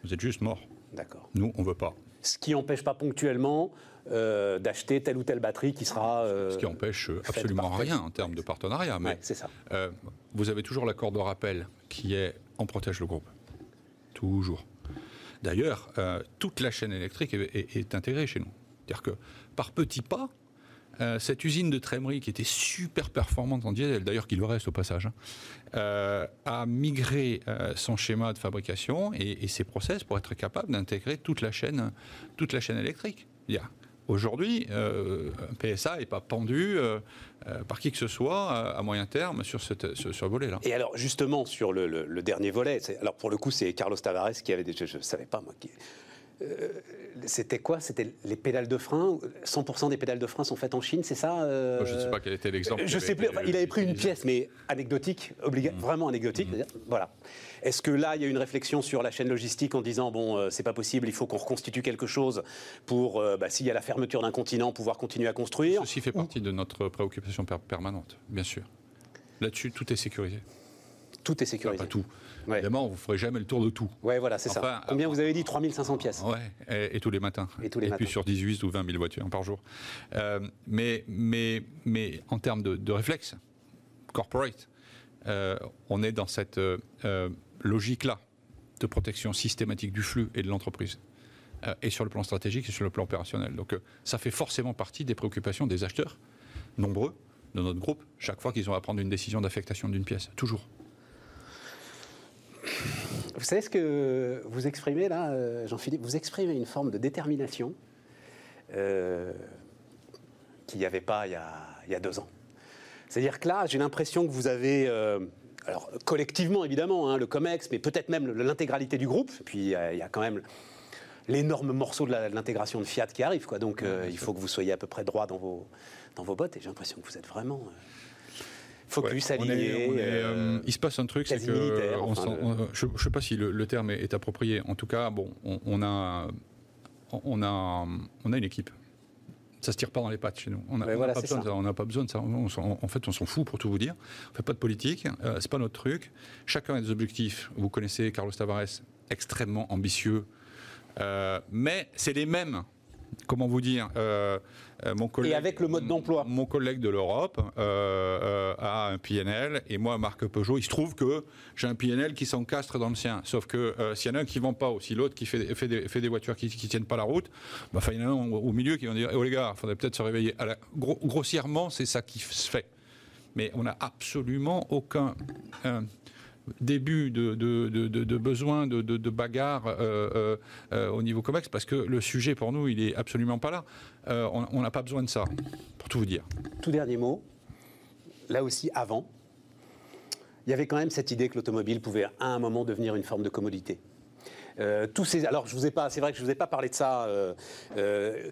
vous êtes juste mort. D'accord. Nous, on ne veut pas. Ce qui n'empêche pas ponctuellement euh, d'acheter telle ou telle batterie qui sera. Euh, Ce qui empêche absolument rien en termes de partenariat. Mais c'est ça. Euh, vous avez toujours l'accord de rappel qui est on protège le groupe. Toujours. D'ailleurs, toute la chaîne électrique est, intégrée chez nous. C'est-à-dire que par petits pas, cette usine de Trémery, qui était super performante en diesel, d'ailleurs qui le reste au passage, hein, a migré son schéma de fabrication et, ses process pour être capable d'intégrer toute la chaîne, toute la chaîne électrique. Aujourd'hui, euh, PSA n'est pas pendu euh, euh, par qui que ce soit à, moyen terme sur, cette, ce volet-là. Et alors, justement, sur le, dernier volet, alors pour le coup, c'est Carlos Tavares qui avait des. Je ne savais pas, moi. Qui, euh, c'était quoi? C'était les pédales de frein? 100% des pédales de frein sont faites en Chine, c'est ça euh? Je ne sais pas quel était l'exemple. Je sais plus. il avait pris une pièce, mais anecdotique, mm. vraiment anecdotique. Mm. Voilà. Est-ce que là, il y a une réflexion sur la chaîne logistique en disant bon, euh, c'est pas possible, il faut qu'on reconstitue quelque chose pour, bah, s'il y a la fermeture d'un continent, pouvoir continuer à construire? Ceci fait partie de notre préoccupation permanente, bien sûr. Là-dessus, tout est sécurisé. Tout est sécurisé. pas tout. Évidemment, vous ne ferez jamais le tour de tout. Oui, voilà, c'est ça. Combien vous avez dit? 3500 pièces Oui, et, tous les matins. Et tous les et puis sur 18 ou 20 000 voitures par jour. Euh, mais, mais, mais en termes de, réflexe, corporate, euh, on est dans cette euh, logique-là de protection systématique du flux et de l'entreprise. et sur le plan stratégique et sur le plan opérationnel. Donc ça fait forcément partie des préoccupations des acheteurs, nombreux, de notre groupe, chaque fois qu'ils ont à prendre une décision d'affectation d'une pièce. Toujours. Vous savez ce que vous exprimez là, euh, Jean-Philippe? Vous exprimez une forme de détermination euh, qu'il n'y avait pas il y, a, deux ans. C'est-à-dire que là, j'ai l'impression que vous avez, euh, alors collectivement évidemment, hein, le COMEX, mais peut-être même l'intégralité du groupe, et puis il y, a quand même l'énorme morceau de l'intégration de Fiat qui arrive, quoi. donc il faut que vous soyez à peu près droit dans vos, dans vos bottes, et j'ai l'impression que vous êtes vraiment focus, aligné. Euh, il se passe un truc, c'est que je ne sais pas si le, terme est, approprié. En tout cas, bon, on, a, on a, on a une équipe. Ça se tire pas dans les pattes chez nous. On n'a pas, pas, besoin de ça. en fait, on s'en fout pour tout vous dire. On fait pas de politique. Euh, c'est pas notre truc. Chacun a des objectifs. Vous connaissez Carlos Tavares, extrêmement ambitieux. Euh, mais c'est les mêmes comment vous dire euh, euh, mon collègue, Et avec le mode d'emploi. Mon collègue de l'Europe euh, a un PNL et moi, Marc Peugeot, il se trouve que j'ai un PNL qui s'encastre dans le sien. Sauf que s'il y en a un qui ne vend pas ou si l'autre qui fait, fait, des, voitures qui ne tiennent pas la route, bah, il y en a un au, milieu qui va dire oh les gars, il faudrait peut-être se réveiller. grossièrement, c'est ça qui se fait. Mais on n'a absolument aucun début de, besoin de, bagarre euh, euh, au niveau COMEX, parce que le sujet pour nous, il est absolument pas là. on n'a pas besoin de ça, pour tout vous dire. Tout dernier mot, là aussi avant, il y avait quand même cette idée que l'automobile pouvait à un moment devenir une forme de commodité. Euh, tous ces, alors je vous ai pas, c'est vrai que je vous ai pas parlé de ça. Euh, euh,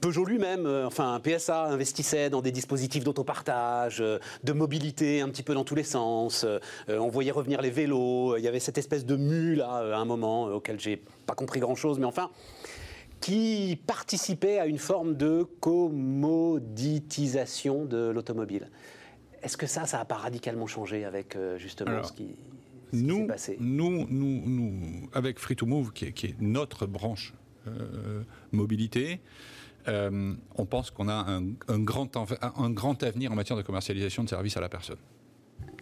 Peugeot lui-même, enfin PSA investissait dans des dispositifs d'autopartage, de mobilité un petit peu dans tous les sens. on voyait revenir les vélos. Il y avait cette espèce de mue là à un moment auquel j'ai pas compris grand chose, mais enfin qui participait à une forme de commoditisation de l'automobile. Est-ce que ça, ça n'a pas radicalement changé avec justement ce qui nous, nous, nous, nous, avec Free to Move, qui est, notre branche euh, mobilité, euh, on pense qu'on a un, un, grand, un grand avenir en matière de commercialisation de services à la personne.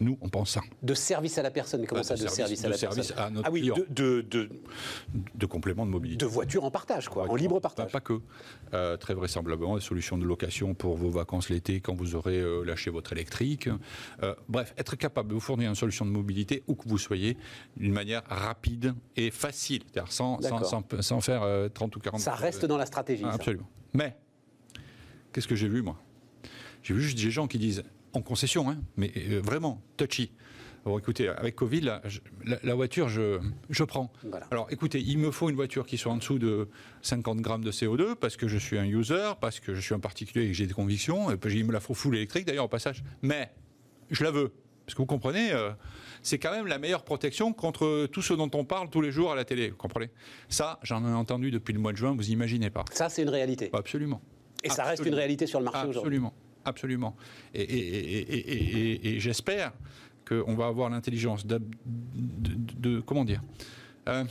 Nous, on pense ça. De service à la personne, mais comment ça, de, service, à la service personne à notre Ah oui, de, de, de, complément de mobilité. De voitures en partage, quoi, en libre partage. Pas, que. Euh, très vraisemblablement, des solutions de location pour vos vacances l'été quand vous aurez euh, lâché votre électrique. Euh, bref, être capable de vous fournir une solution de mobilité où que vous soyez d'une manière rapide et facile, c'est-à-dire sans, sans, sans, faire 30 ou 40 Ça reste dans la stratégie. absolument. Mais, qu'est-ce que j'ai vu, moi? J'ai vu juste des gens qui disent en concession, hein, mais euh, vraiment touchy. Bon, écoutez, avec Covid, la, voiture, je, je prends. Alors, écoutez, il me faut une voiture qui soit en dessous de 50 grammes de CO2 parce que je suis un user, parce que je suis un particulier et que j'ai des convictions. Et puis, il me la faut full électrique, d'ailleurs, au passage. Mais, je la veux. Parce que vous comprenez, euh, c'est quand même la meilleure protection contre tout ce dont on parle tous les jours à la télé. Vous comprenez? Ça, j'en ai entendu depuis le mois de juin, vous imaginez pas. Ça, c'est une réalité. Absolument. Et ça reste une réalité sur le marché aujourd'hui. Absolument absolument. Et, j'espère qu'on va avoir l'intelligence de, comment euh,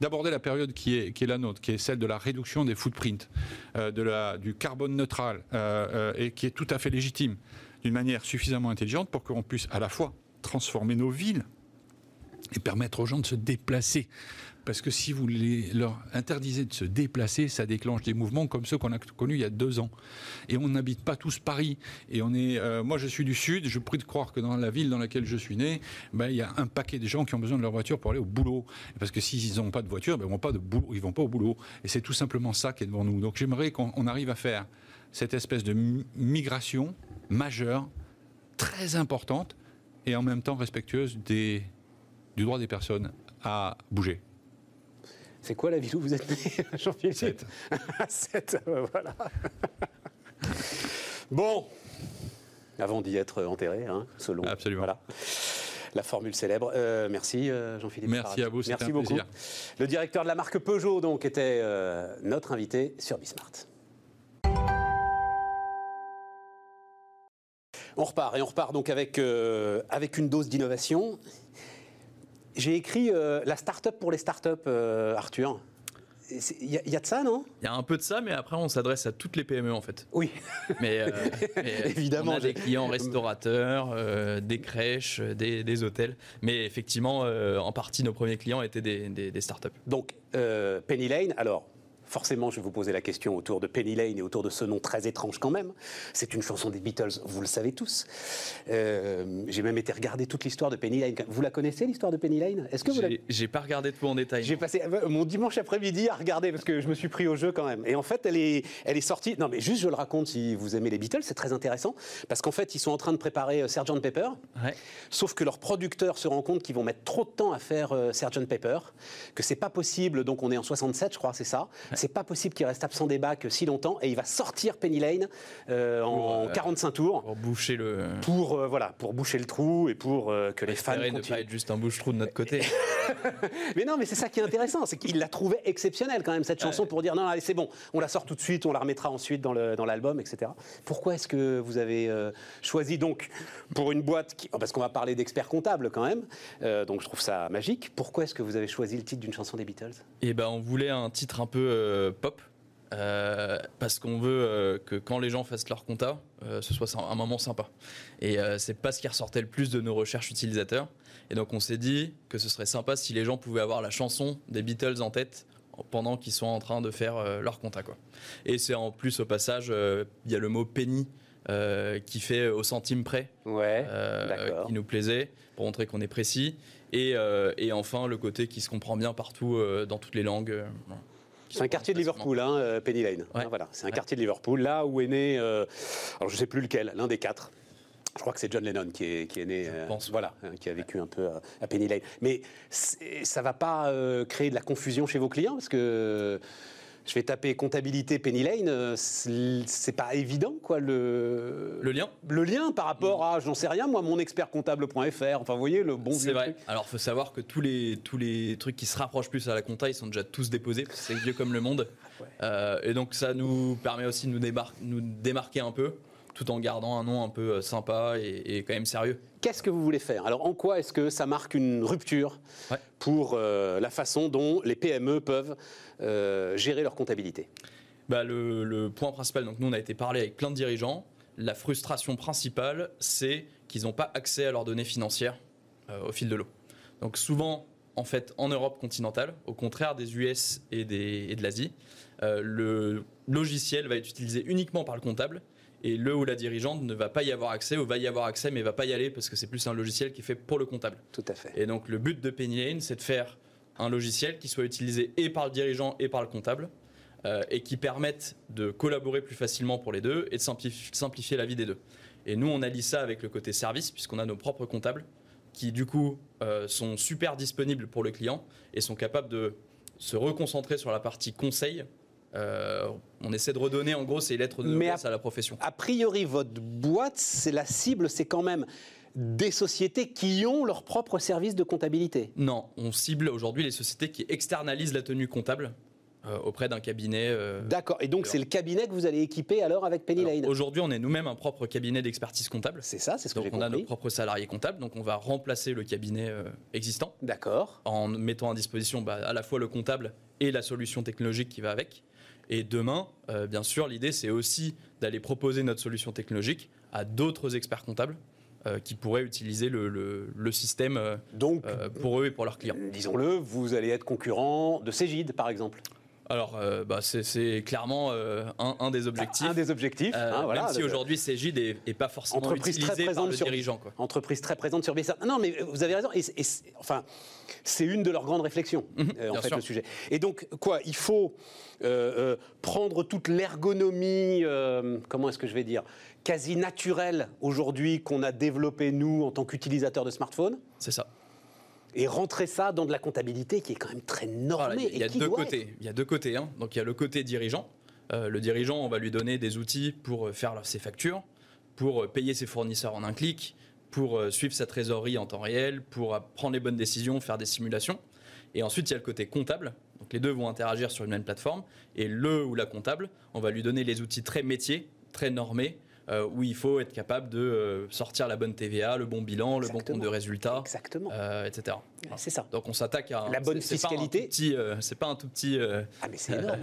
d'aborder la période qui est, la nôtre, qui est celle de la réduction des footprints, euh, du carbone neutral, euh, et qui est tout à fait légitime, d'une manière suffisamment intelligente pour qu'on puisse à la fois transformer nos villes et permettre aux gens de se déplacer parce que si vous leur interdisez de se déplacer, ça déclenche des mouvements comme ceux qu'on a connus il y a deux ans. Et on n'habite pas tous Paris. Et on est, euh, moi, je suis du Sud. Je prie de croire que dans la ville dans laquelle je suis né, ben, il y a un paquet de gens qui ont besoin de leur voiture pour aller au boulot. Parce que s'ils n'ont pas de voiture, ben, ils vont vont pas au boulot. Et c'est tout simplement ça qui est devant nous. Donc j'aimerais qu'on arrive à faire cette espèce de migration majeure, très importante, et en même temps respectueuse des, du droit des personnes à bouger. C'est quoi la ville où vous êtes né, [laughs] Jean-Philippe 7. 7, [laughs] voilà. [laughs] bon, avant d'y être enterré, hein, selon. Absolument. Voilà. La formule célèbre. Euh, merci euh, Jean-Philippe. Merci à vous, merci un beaucoup. Plaisir. Le directeur de la marque Peugeot donc était euh, notre invité sur Bismart. On repart et on repart donc avec, avec une dose d'innovation j'ai écrit euh, la start-up pour les start-up, euh, Arthur. Il y, a de ça, non? Il y a un peu de ça, mais après, on s'adresse à toutes les PME, en fait. Oui. [laughs] [laughs] Mais, euh, évidemment. On a des clients restaurateurs, des crèches, des, hôtels. Mais effectivement, en partie, nos premiers clients étaient des, des, des startups. Donc, Penny Lane, alors, forcément, je vais vous poser la question autour de Penny Lane et autour de ce nom très étrange quand même. C'est une chanson des Beatles, vous le savez tous. Euh, j'ai même été regarder toute l'histoire de Penny Lane. Vous la connaissez, l'histoire de Penny Lane? Est-ce que vous J'ai pas regardé tout en détail. J'ai passé euh, mon dimanche après-midi à regarder parce que je me suis pris au jeu quand même. Et en fait, elle est, elle est sortie. Non, mais juste, je le raconte si vous aimez les Beatles, c'est très intéressant parce qu'en fait, ils sont en train de préparer euh, Sgt Pepper. Sauf que leur producteur se rend compte qu'ils vont mettre trop de temps à faire Sgt Pepper, que c'est pas possible. Donc, on est en 67, je crois, c'est ça c'est pas possible qu'il reste absent des bacs si longtemps et il va sortir Penny Lane euh, en 45 euh, tours pour boucher le pour euh, voilà pour boucher le trou et pour que les fans continuent. ne pas être juste un bouche-trou de notre côté. [laughs] mais non, mais c'est ça qui est intéressant, c'est qu'il l'a trouvé exceptionnelle quand même cette chanson pour dire non, allez c'est bon, on la sort tout de suite, on la remettra ensuite dans l'album, dans etc. Pourquoi est-ce que vous avez choisi donc pour une boîte qui, parce qu'on va parler d'experts comptables quand même, donc je trouve ça magique. Pourquoi est-ce que vous avez choisi le titre d'une chanson des Beatles? Eh ben on voulait un titre un peu pop. Euh, parce qu'on veut euh, que quand les gens fassent leur compta, euh, ce soit un moment sympa. Et c'est pas ce qui ressortait le plus de nos recherches utilisateurs. Et donc on s'est dit que ce serait sympa si les gens pouvaient avoir la chanson des Beatles en tête pendant qu'ils sont en train de faire leur compta. Quoi. Et c'est en plus au passage, il y a le mot penny euh, qui fait au centime près, Ouais, euh, qui nous plaisait, pour montrer qu'on est précis. Et, euh, et enfin, le côté qui se comprend bien partout, euh, dans toutes les langues. euh, voilà. C'est un quartier de Liverpool, hein, euh, Penny Lane. Ouais. Hein, voilà, c'est un Ouais. quartier de Liverpool, là où est né, euh, alors je sais plus lequel, l'un des quatre. Je crois que c'est John Lennon qui est, qui est né, Je euh, pense. voilà, hein, qui a vécu un peu à, à Penny Lane. Mais ça va pas euh, créer de la confusion chez vos clients? Parce que je vais taper comptabilité Penny Lane, euh, c'est pas évident quoi le Le lien? Le lien par rapport à, j'en sais rien, moi, mon expertcomptable.fr. Enfin, vous voyez le bon C'est vrai. truc. Alors, faut savoir que tous les, tous les trucs qui se rapprochent plus à la compta, ils sont déjà tous déposés, c'est vieux comme le monde. Euh, et donc, ça nous permet aussi de nous, débar- nous démarquer un peu, tout en gardant un nom un peu euh, sympa et, et quand même sérieux. Qu'est-ce que vous voulez faire? Alors, en quoi est-ce que ça marque une rupture Ouais. pour euh, la façon dont les PME peuvent euh, gérer leur comptabilité? Bah, le, le point principal, donc nous, on a été parlé avec plein de dirigeants. La frustration principale, c'est qu'ils n'ont pas accès à leurs données financières euh, au fil de l'eau. Donc, souvent, en fait, en Europe continentale, au contraire des US et, des, et de l'Asie, le logiciel va être utilisé uniquement par le comptable et le ou la dirigeante ne va pas y avoir accès ou va y avoir accès mais va pas y aller parce que c'est plus un logiciel qui est fait pour le comptable. Tout à fait. Et donc le but de Penny Lane, c'est de faire un logiciel qui soit utilisé et par le dirigeant et par le comptable euh, et qui permette de collaborer plus facilement pour les deux et de simplif- simplifier la vie des deux. Et nous, on allie ça avec le côté service puisqu'on a nos propres comptables qui du coup euh, sont super disponibles pour le client et sont capables de se reconcentrer sur la partie conseil. Euh, on essaie de redonner en gros ces lettres de noblesse à- à la profession. A priori, votre boîte, c'est la cible, c'est quand même des sociétés qui ont leur propre service de comptabilité. Non, on cible aujourd'hui les sociétés qui externalisent la tenue comptable euh, auprès d'un cabinet. euh, D'accord. Et donc, c'est le cabinet que vous allez équiper alors avec Penny Lane Aujourd'hui, on est nous-mêmes un propre cabinet d'expertise comptable. C'est ça, c'est ce que j'ai Donc on a nos compris. propres salariés comptables, donc on va remplacer le cabinet existant D'accord. en mettant à disposition bah, à la fois le comptable et la solution technologique qui va avec. Et demain, euh, bien sûr, l'idée c'est aussi d'aller proposer notre solution technologique à d'autres experts comptables euh, qui pourraient utiliser le, le- le système Donc, euh, pour eux et pour leurs clients. disons-le, vous allez être concurrent de Cégide, par exemple. Alors, euh, bah, c'est- clairement euh, un, un des objectifs. Un des objectifs. Euh, hein, voilà, même si aujourd'hui Cégide est, est pas forcément Entreprise très utilisé par présente le sur- dirigeant. Quoi. entreprise très présente sur BSA. Non, mais vous avez raison. Et, enfin, c'est une de leurs grandes réflexions, en Mhm, bien fait, sûr. le sujet. Et donc, quoi, il faut prendre toute l'ergonomie, comment est-ce que je vais dire, quasi naturelle aujourd'hui qu'on a développée, nous, en tant qu'utilisateurs de smartphones, C'est ça. Et rentrer ça dans de la comptabilité qui est quand même très normée. Voilà, il y a- deux côtés. Il y a deux côtés. hein. Donc il y a le côté dirigeant. Euh, le dirigeant, on va lui donner des outils pour euh, faire ses factures, pour euh, payer ses fournisseurs en un clic, pour suivre sa trésorerie en temps réel, pour prendre les bonnes décisions, faire des simulations. Et ensuite, il y a le côté comptable. Donc les deux vont interagir sur une même plateforme. Et le ou la comptable, on va lui donner les outils très métiers, très normés, euh, où il faut être capable de euh, sortir la bonne TVA, le bon bilan, le bon compte de résultat, Exactement. euh, etc. Voilà. C'est ça. Donc on s'attaque à un- La bonne fiscalité. c'est pas un tout petit euh, Ah, mais c'est énorme.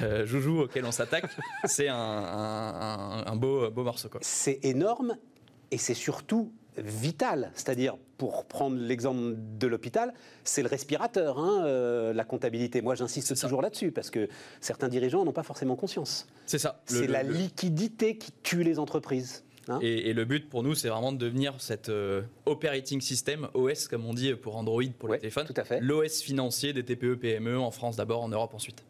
[laughs] joujou auquel on s'attaque. [laughs] c'est un, un- un- un beau, beau morceau c'est énorme et c'est surtout vital. C'est-à-dire, pour prendre l'exemple de l'hôpital, c'est le respirateur, hein, euh, la comptabilité. Moi, j'insiste toujours là-dessus parce que certains dirigeants n'ont pas forcément conscience. C'est ça. C'est la le- liquidité qui tue les entreprises. hein. et, et le but pour nous, c'est vraiment de devenir cette euh, operating system OS comme on dit pour Android pour Ouais, le téléphone. tout à fait. L'OS financier des TPE PME en France d'abord, en Europe ensuite.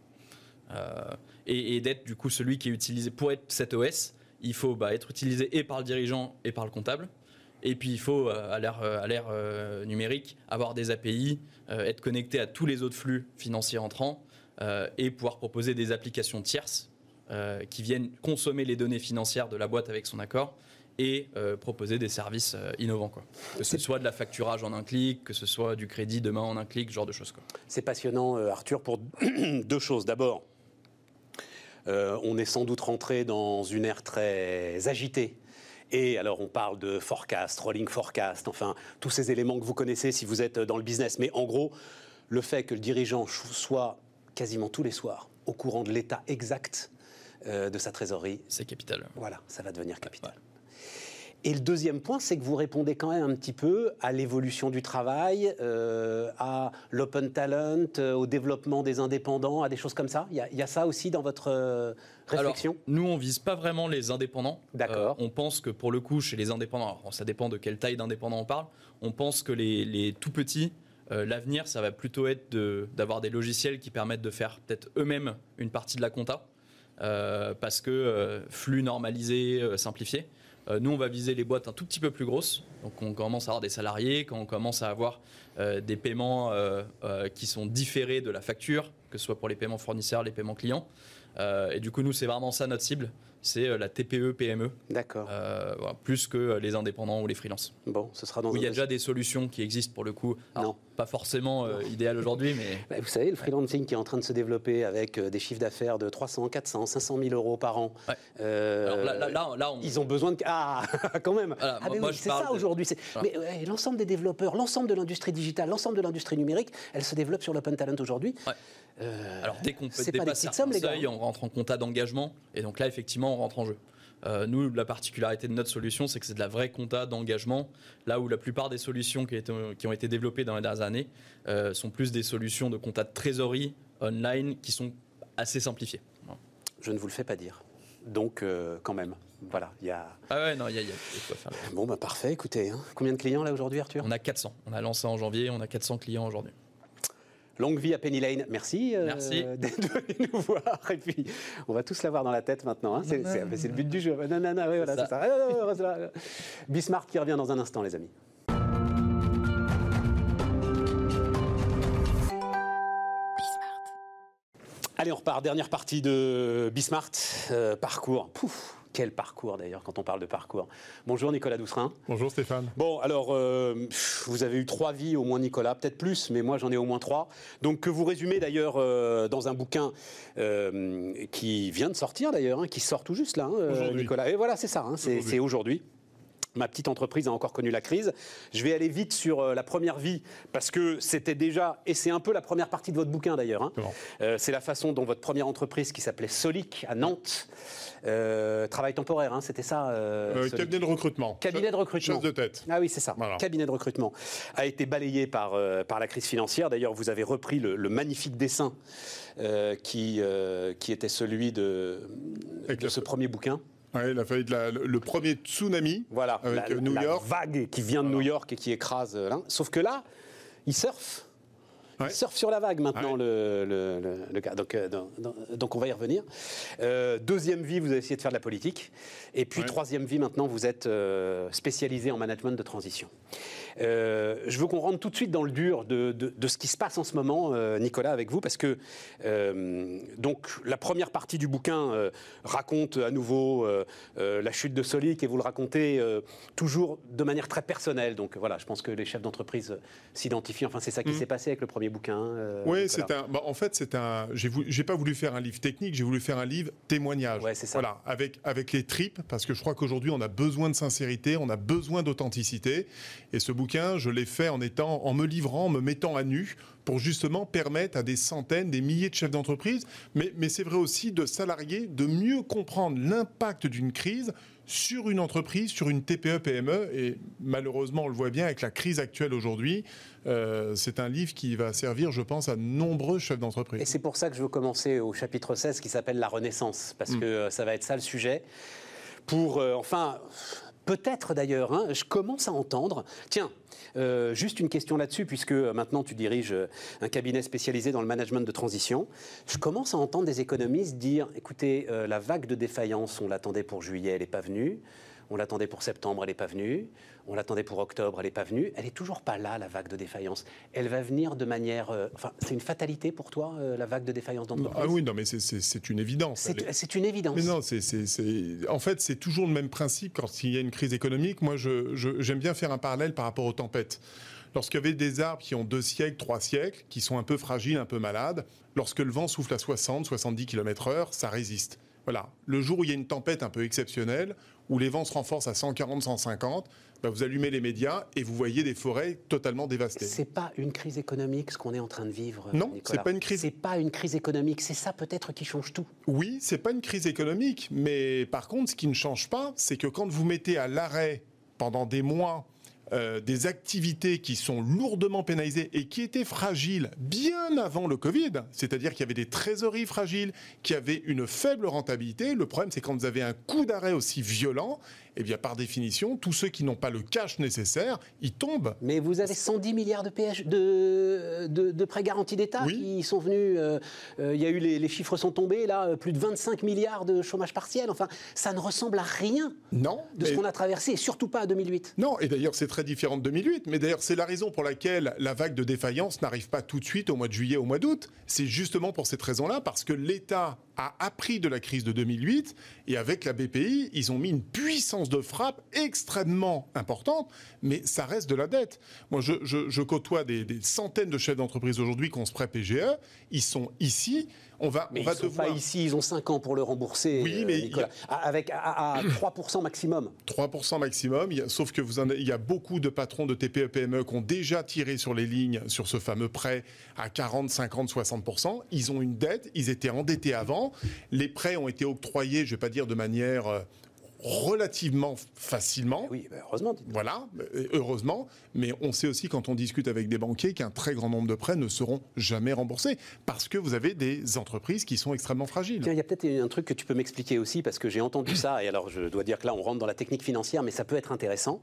Euh, et et d'être du coup celui qui est utilisé pour être cet OS, il faut bah, être utilisé et par le dirigeant et par le comptable. Et puis il faut, euh, à l'ère euh, euh, numérique, avoir des API, être connecté à tous les autres flux financiers entrants et pouvoir proposer des applications tierces qui viennent consommer les données financières de la boîte avec son accord et euh, proposer des services euh, innovants. Quoi. Que ce soit de la facturage en un clic, que ce soit du crédit demain en un clic, ce genre de choses. C'est passionnant, euh, Arthur, pour [clears throat] deux choses. D'abord, on est sans doute rentré dans une ère très agitée. Et alors, on parle de forecast, rolling forecast, enfin, tous ces éléments que vous connaissez si vous êtes dans le business. Mais en gros, le fait que le dirigeant soit quasiment tous les soirs au courant de l'état exact euh, de sa trésorerie, C'est capital. voilà, ça va devenir capital. Et le deuxième point, c'est que vous répondez quand même un petit peu à l'évolution du travail, euh, à l'open talent, euh, au développement des indépendants, à des choses comme ça. Il y a, il y a ça aussi dans votre, Réflexion Alors, nous, on vise pas vraiment les indépendants. D'accord. Euh, on pense que pour le coup, chez les indépendants, alors, ça dépend de quelle taille d'indépendant on parle, on pense que les, les tout petits, euh, l'avenir, ça va plutôt être de- d'avoir des logiciels qui permettent de faire peut-être eux-mêmes une partie de la compta, euh, parce que flux normalisé, simplifié. Nous, on va viser les boîtes un tout petit peu plus grosses. Donc, on commence à avoir des salariés, quand on commence à avoir des paiements qui sont différés de la facture, que ce soit pour les paiements fournisseurs, les paiements clients. Euh, et du coup, nous, c'est vraiment ça notre cible. C'est euh, la TPE, PME, D'accord. euh, voilà, plus que les indépendants ou les freelances. Bon, ce sera dans Où il y a un- déjà des solutions qui existent pour le coup. Alors, Non. Pas forcément euh, idéal aujourd'hui, mais [laughs] Bah, Vous savez, le freelancing qui est en train de se développer avec euh, des chiffres d'affaires de 300, 400, 500 000 euros par an. Ouais. Euh, alors là, là, là, là, on, Ils ont besoin de... Ah, [laughs] quand même Voilà, Ah, oui, c'est ça de- aujourd'hui. c'est- Voilà. Mais ouais, l'ensemble des développeurs, l'ensemble de l'industrie digitale, l'ensemble de l'industrie numérique, elle se développe sur l'open talent aujourd'hui. Ouais. Euh, Alors dès qu'on peut dépasser gars. seuils, on rentre en compta d'engagement. Et donc là, effectivement, on rentre en jeu. Euh, nous, la particularité de notre solution, c'est que c'est de la vraie compta d'engagement. Là où la plupart des solutions qui, ont été développées dans les dernières années euh, sont plus des solutions de compta de trésorerie online qui sont assez simplifiées. Je ne vous le fais pas dire. Donc, euh, quand même, voilà, il y a... Ah ouais, non, il y a, il y a de quoi faire. Bon, bah parfait, écoutez, hein. combien de clients là aujourd'hui, Arthur? On a 400. On a lancé en janvier, on a 400 clients aujourd'hui. Longue vie à Penny Lane. Merci, euh, Merci. [laughs] d'être venu nous voir. Et puis, on va tous l'avoir dans la tête maintenant. hein. C'est le but du jeu. Non, non, non, oui, voilà, C'est ça. Bismarck qui revient dans un instant, les amis. Allez, on repart. Dernière partie de Bismart. Euh, parcours. Pouf, quel parcours d'ailleurs quand on parle de parcours. Bonjour Nicolas Doucerin. Bonjour Stéphane. Bon, alors, euh, vous avez eu trois vies au moins, Nicolas, peut-être plus, mais moi j'en ai au moins trois. Donc, que vous résumez d'ailleurs euh, dans un bouquin euh, qui vient de sortir d'ailleurs, hein, qui sort tout juste là, hein. Nicolas. Et voilà, c'est ça, hein, c'est Aujourd'hui. Ma petite entreprise a encore connu la crise. Je vais aller vite sur euh, la première vie parce que c'était déjà, et c'est un peu la première partie de votre bouquin d'ailleurs. hein. Euh, c'est la façon dont votre première entreprise qui s'appelait Solic à Nantes, euh, travail temporaire, hein, c'était ça euh, cabinet de recrutement. Cabinet de recrutement. Chasse de tête. Ah oui, c'est ça. Voilà. Cabinet de recrutement a été balayé par, par la crise financière. D'ailleurs, vous avez repris le, le magnifique dessin qui, qui était celui de, Avec de ce premier bouquin. Ouais, il a de la- le premier tsunami. Voilà, Avec, la, euh, New la York. vague qui vient de New York et qui écrase euh. Sauf que là, il surfe. Ouais. Il surfe sur la vague maintenant, Ouais. le, le- le- le gars. Donc, euh, dans- dans- donc on va y revenir. Euh, deuxième vie, vous avez essayé de faire de la politique. Et puis Ouais. troisième vie, maintenant, vous êtes euh, spécialisé en management de transition. Euh, je veux qu'on rentre tout de suite dans le dur de, de- de ce qui se passe en ce moment, euh, Nicolas, avec vous, parce que euh, donc la première partie du bouquin raconte à nouveau la chute de Solic et vous le racontez toujours de manière très personnelle. Donc voilà, je pense que les chefs d'entreprise s'identifient. Enfin, c'est ça qui Mm. s'est passé avec le premier bouquin. Oui, c'est un. bah, en fait, c'est un. J'ai pas voulu faire un livre technique, j'ai voulu faire un livre témoignage. Ouais, c'est ça. Voilà, avec avec les tripes, parce que je crois qu'aujourd'hui on a besoin de sincérité, on a besoin d'authenticité. Et ce bouquin, je l'ai fait en étant, en me livrant, en me mettant à nu, pour justement permettre à des centaines, des milliers de chefs d'entreprise, mais mais c'est vrai aussi de salariés, de mieux comprendre l'impact d'une crise sur une entreprise, sur une TPE, PME. Et malheureusement, on le voit bien avec la crise actuelle aujourd'hui, euh, c'est un livre qui va servir, je pense, à nombreux chefs Et d'entreprise. c'est pour ça que je veux commencer au chapitre 16 qui s'appelle La Renaissance, parce Mm. que euh, ça va être ça le sujet. Pour, euh, enfin, peut-être d'ailleurs, hein, je commence à entendre. Tiens, euh, juste une question là-dessus, puisque euh, maintenant tu diriges euh, un cabinet spécialisé dans le management de transition. Je commence à entendre des économistes dire écoutez, la vague de défaillance, on l'attendait pour juillet, elle n'est pas venue. On l'attendait pour septembre, elle n'est pas venue. On l'attendait pour octobre, elle n'est pas venue. Elle n'est toujours pas là, la vague de défaillance. Elle va venir de manière. euh, enfin, c'est une fatalité pour toi, euh, la vague de défaillance d'entreprise Ah oui, non, mais c'est- une évidence. C'est une évidence. Mais non, c'est, en fait, c'est toujours le même principe quand il y a une crise économique. Moi, j'aime bien faire un parallèle par rapport aux tempêtes. Lorsqu'il y avait des arbres qui ont deux siècles, trois siècles, qui sont un peu fragiles, un peu malades, lorsque le vent souffle à 60, 70 km/h, ça résiste. Voilà. Le jour où il y a une tempête un peu exceptionnelle, où les vents se renforcent à 140, 150, bah, vous allumez les médias et vous voyez des forêts totalement dévastées. C'est pas une crise économique ce qu'on est en train de vivre. Non, Nicolas. c'est pas une crise. C'est pas une crise économique. C'est ça peut-être qui change tout. Oui, c'est pas une crise économique, mais par contre, ce qui ne change pas, c'est que quand vous mettez à l'arrêt pendant des mois euh, des activités qui sont lourdement pénalisées et qui étaient fragiles bien avant le Covid, c'est-à-dire qu'il y avait des trésoreries fragiles, qui avaient une faible rentabilité. Le problème, c'est quand vous avez un coup d'arrêt aussi violent, eh bien, par définition, tous ceux qui n'ont pas le cash nécessaire, ils tombent. Mais vous avez 110 milliards de, PH, de, de, de prêts garantis d'État Oui. qui sont venus. euh, euh, Il y a eu les, les chiffres sont tombés là, euh, plus de 25 milliards de chômage partiel. Enfin, ça ne ressemble à rien Non, de ce qu'on a traversé, et surtout pas à 2008. Non, et d'ailleurs c'est très différent de 2008, mais d'ailleurs c'est la raison pour laquelle la vague de défaillance n'arrive pas tout de suite au mois de juillet, au mois d'août. C'est justement pour cette raison-là, parce que l'État a appris de la crise de 2008, et avec la BPI, ils ont mis une puissance de frappe extrêmement importante, mais ça reste de la dette. Moi, je, je- je côtoie des, des centaines de chefs d'entreprise aujourd'hui qui ont ce prêt PGE, ils sont ici, on va, Mais on ils va sont devoir... pas ici, ils ont 5 ans pour le rembourser, Oui, euh, mais Nicolas. À- Avec à, à 3% maximum. 3% maximum, il y a- sauf que vous en avez- il y a beaucoup de patrons de TPE-PME qui ont déjà tiré sur les lignes sur ce fameux prêt à 40, 50, 60%. Ils ont une dette, ils étaient endettés avant. Les prêts ont été octroyés, je ne vais pas dire de manière euh, relativement facilement. Oui, bah, heureusement. Voilà, euh, heureusement, mais on sait aussi quand on discute avec des banquiers qu'un très grand nombre de prêts ne seront jamais remboursés parce que vous avez des entreprises qui sont extrêmement fragiles. Tiens, il y a peut-être un truc que tu peux m'expliquer aussi, parce que j'ai entendu ça, et alors je dois dire que là, on rentre dans la technique financière, mais ça peut être intéressant.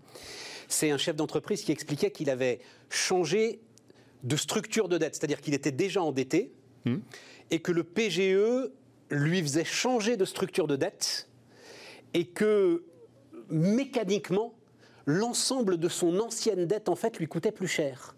C'est un chef d'entreprise qui expliquait qu'il avait changé de structure de dette, c'est-à-dire qu'il était déjà endetté, et que le PGE lui faisait changer de structure de dette, et que mécaniquement, l'ensemble de son ancienne dette, en fait, lui coûtait plus cher.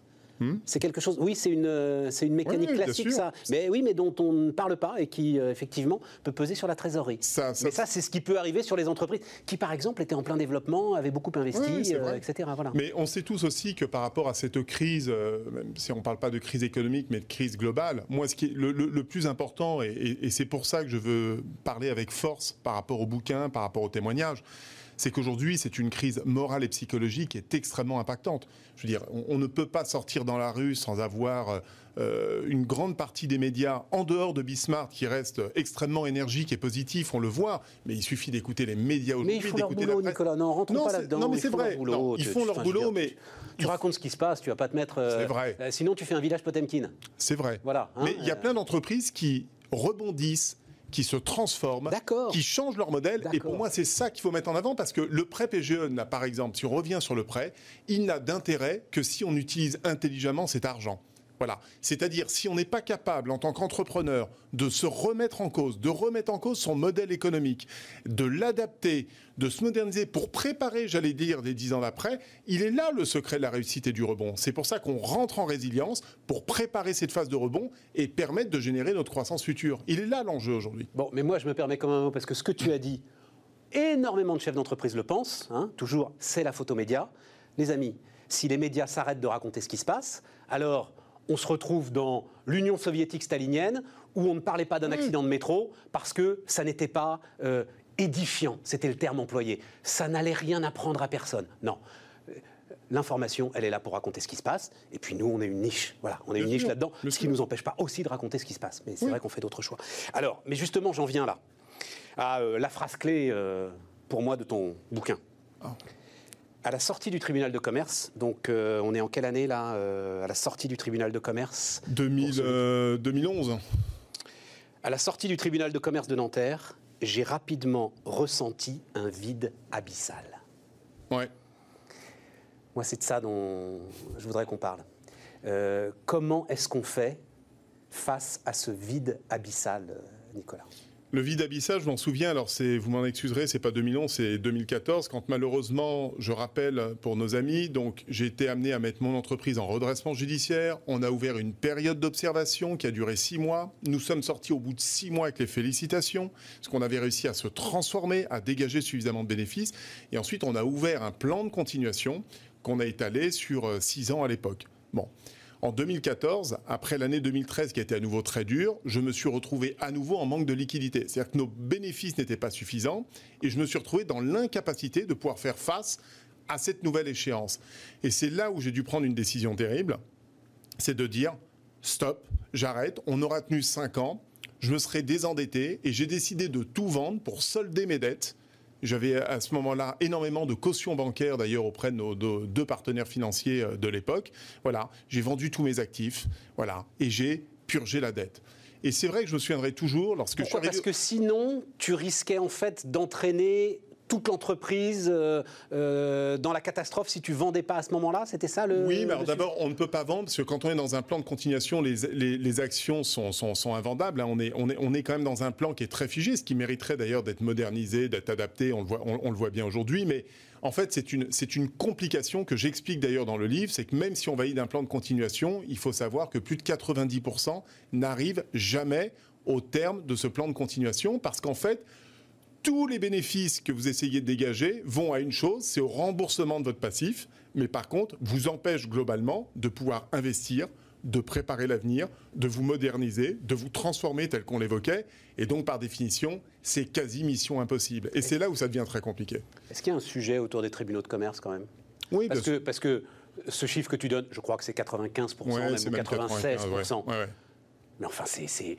C'est quelque chose. Oui, c'est une, euh, c'est une mécanique Oui, classique, ça. Mais oui, mais dont on ne parle pas et qui, euh, effectivement, peut peser sur la trésorerie. Ça- ça- mais ça, c'est ce qui peut arriver sur les entreprises qui, par exemple, étaient en plein développement, avaient beaucoup investi, Oui, euh, etc. Voilà. Mais on sait tous aussi que par rapport à cette crise, euh, même si on ne parle pas de crise économique, mais de crise globale, moi, ce qui est le, le- le plus important, et, et- et c'est pour ça que je veux parler avec force par rapport au bouquin, par rapport au témoignage, c'est qu'aujourd'hui, c'est une crise morale et psychologique qui est extrêmement impactante. Je veux dire, on, on ne peut pas sortir dans la rue sans avoir euh, une grande partie des médias en dehors de Bismarck qui reste extrêmement énergique et positif, on le voit, mais il suffit d'écouter les médias aujourd'hui, Mais ils font leur boulot, presse. Nicolas. Non, rentrons Non, pas là-dedans. non, mais c'est vrai. leur boulot. Non, ils Tu- font leur boulot, mais tu, racontes ce qui se passe. Tu vas pas te mettre. euh, C'est vrai. euh, sinon, tu fais un village Potemkin. C'est vrai. Voilà, hein, Mais il y a euh. plein d'entreprises qui rebondissent, qui se transforment, qui changent leur modèle. Et pour moi, c'est ça qu'il faut mettre en avant parce que le prêt PGE n'a, par exemple, si on revient sur le prêt, il n'a d'intérêt que si on utilise intelligemment cet argent. Voilà. C'est-à-dire, si on n'est pas capable, en tant qu'entrepreneur, de se remettre en cause, de remettre en cause son modèle économique, de l'adapter, de se moderniser pour préparer, j'allais dire, les dix ans d'après, il est là le secret de la réussite et du rebond. C'est pour ça qu'on rentre en résilience pour préparer cette phase de rebond et permettre de générer notre croissance future. Il est là l'enjeu aujourd'hui. Bon, mais moi, je me permets quand même parce que ce que tu as dit, énormément de chefs d'entreprise le pensent. hein, toujours, c'est la photo média. Les amis, si les médias s'arrêtent de raconter ce qui se passe, alors on se retrouve dans l'Union soviétique stalinienne où on ne parlait pas d'un accident de métro parce que ça n'était pas euh, édifiant. C'était le terme employé. Ça n'allait rien apprendre à personne. Non. Euh, L'information, elle est là pour raconter ce qui se passe. Et puis nous, on est une niche. Voilà, on est une niche là-dedans. Ce qui sûr. nous empêche pas aussi de raconter ce qui se passe. Mais c'est Oui. vrai qu'on fait d'autres choix. Alors, mais justement, j'en viens là à euh, la phrase clé euh, pour moi de ton bouquin. Ah. À la sortie du tribunal de commerce, donc euh, on est en quelle année là euh, À la sortie du tribunal de commerce 2000, celui- euh, 2011. À la sortie du tribunal de commerce de Nanterre, j'ai rapidement ressenti un vide abyssal. Ouais. Moi, c'est de ça dont je voudrais qu'on parle. Comment est-ce qu'on fait face à ce vide abyssal, Nicolas? Le vide abyssal, je m'en souviens. Alors, vous m'en excuserez, c'est pas 2011, c'est 2014, quand malheureusement, je rappelle pour nos amis, donc j'ai été amené à mettre mon entreprise en redressement judiciaire. On a ouvert une période d'observation qui a duré six mois. Nous sommes sortis au bout de six mois avec les félicitations, parce qu'on avait réussi à se transformer, à dégager suffisamment de bénéfices. Et ensuite, on a ouvert un plan de continuation qu'on a étalé sur euh, six ans à l'époque. Bon. En 2014, après l'année 2013 qui a été à nouveau très dure, je me suis retrouvé à nouveau en manque de liquidité. C'est-à-dire que nos bénéfices n'étaient pas suffisants et je me suis retrouvé dans l'incapacité de pouvoir faire face à cette nouvelle échéance. Et c'est là où j'ai dû prendre une décision terrible, c'est de dire stop, j'arrête, on aura tenu 5 ans, je me serai désendetté et j'ai décidé de tout vendre pour solder mes dettes J'avais à ce moment-là énormément de cautions bancaires, d'ailleurs auprès de nos de- deux partenaires financiers euh, de l'époque. Voilà, j'ai vendu tous mes actifs, voilà, et j'ai purgé la dette. Et c'est vrai que je me souviendrai toujours lorsque Pourquoi je suis Parce arrivé. que sinon, tu risquais en fait d'entraîner toute l'entreprise euh, euh, dans la catastrophe si tu vendais pas à ce moment-là C'était ça le. Oui, mais alors d'abord, on ne peut pas vendre parce que quand on est dans un plan de continuation, les, les- les actions sont, sont- sont invendables. hein. On, est, on, est, on est quand même dans un plan qui est très figé, ce qui mériterait d'ailleurs d'être modernisé, d'être adapté. On le voit, on, on le voit bien aujourd'hui. Mais en fait, c'est une, une complication que j'explique d'ailleurs dans le livre. C'est que même si on valide d'un plan de continuation, il faut savoir que plus de 90% n'arrivent jamais au terme de ce plan de continuation parce qu'en fait, tous les bénéfices que vous essayez de dégager vont à une chose, c'est au remboursement de votre passif, mais par contre, vous empêche globalement de pouvoir investir, de préparer l'avenir, de vous moderniser, de vous transformer tel qu'on l'évoquait, et donc par définition, c'est quasi mission impossible. Et c'est là où ça devient très compliqué. Est-ce qu'il y a un sujet autour des tribunaux de commerce quand même? Oui, parce que, parce que ce chiffre que tu donnes, je crois que c'est 95%, sûr. Ouais, même, c'est ou même 96%. 95, ouais. Ouais, ouais. Mais enfin, c'est.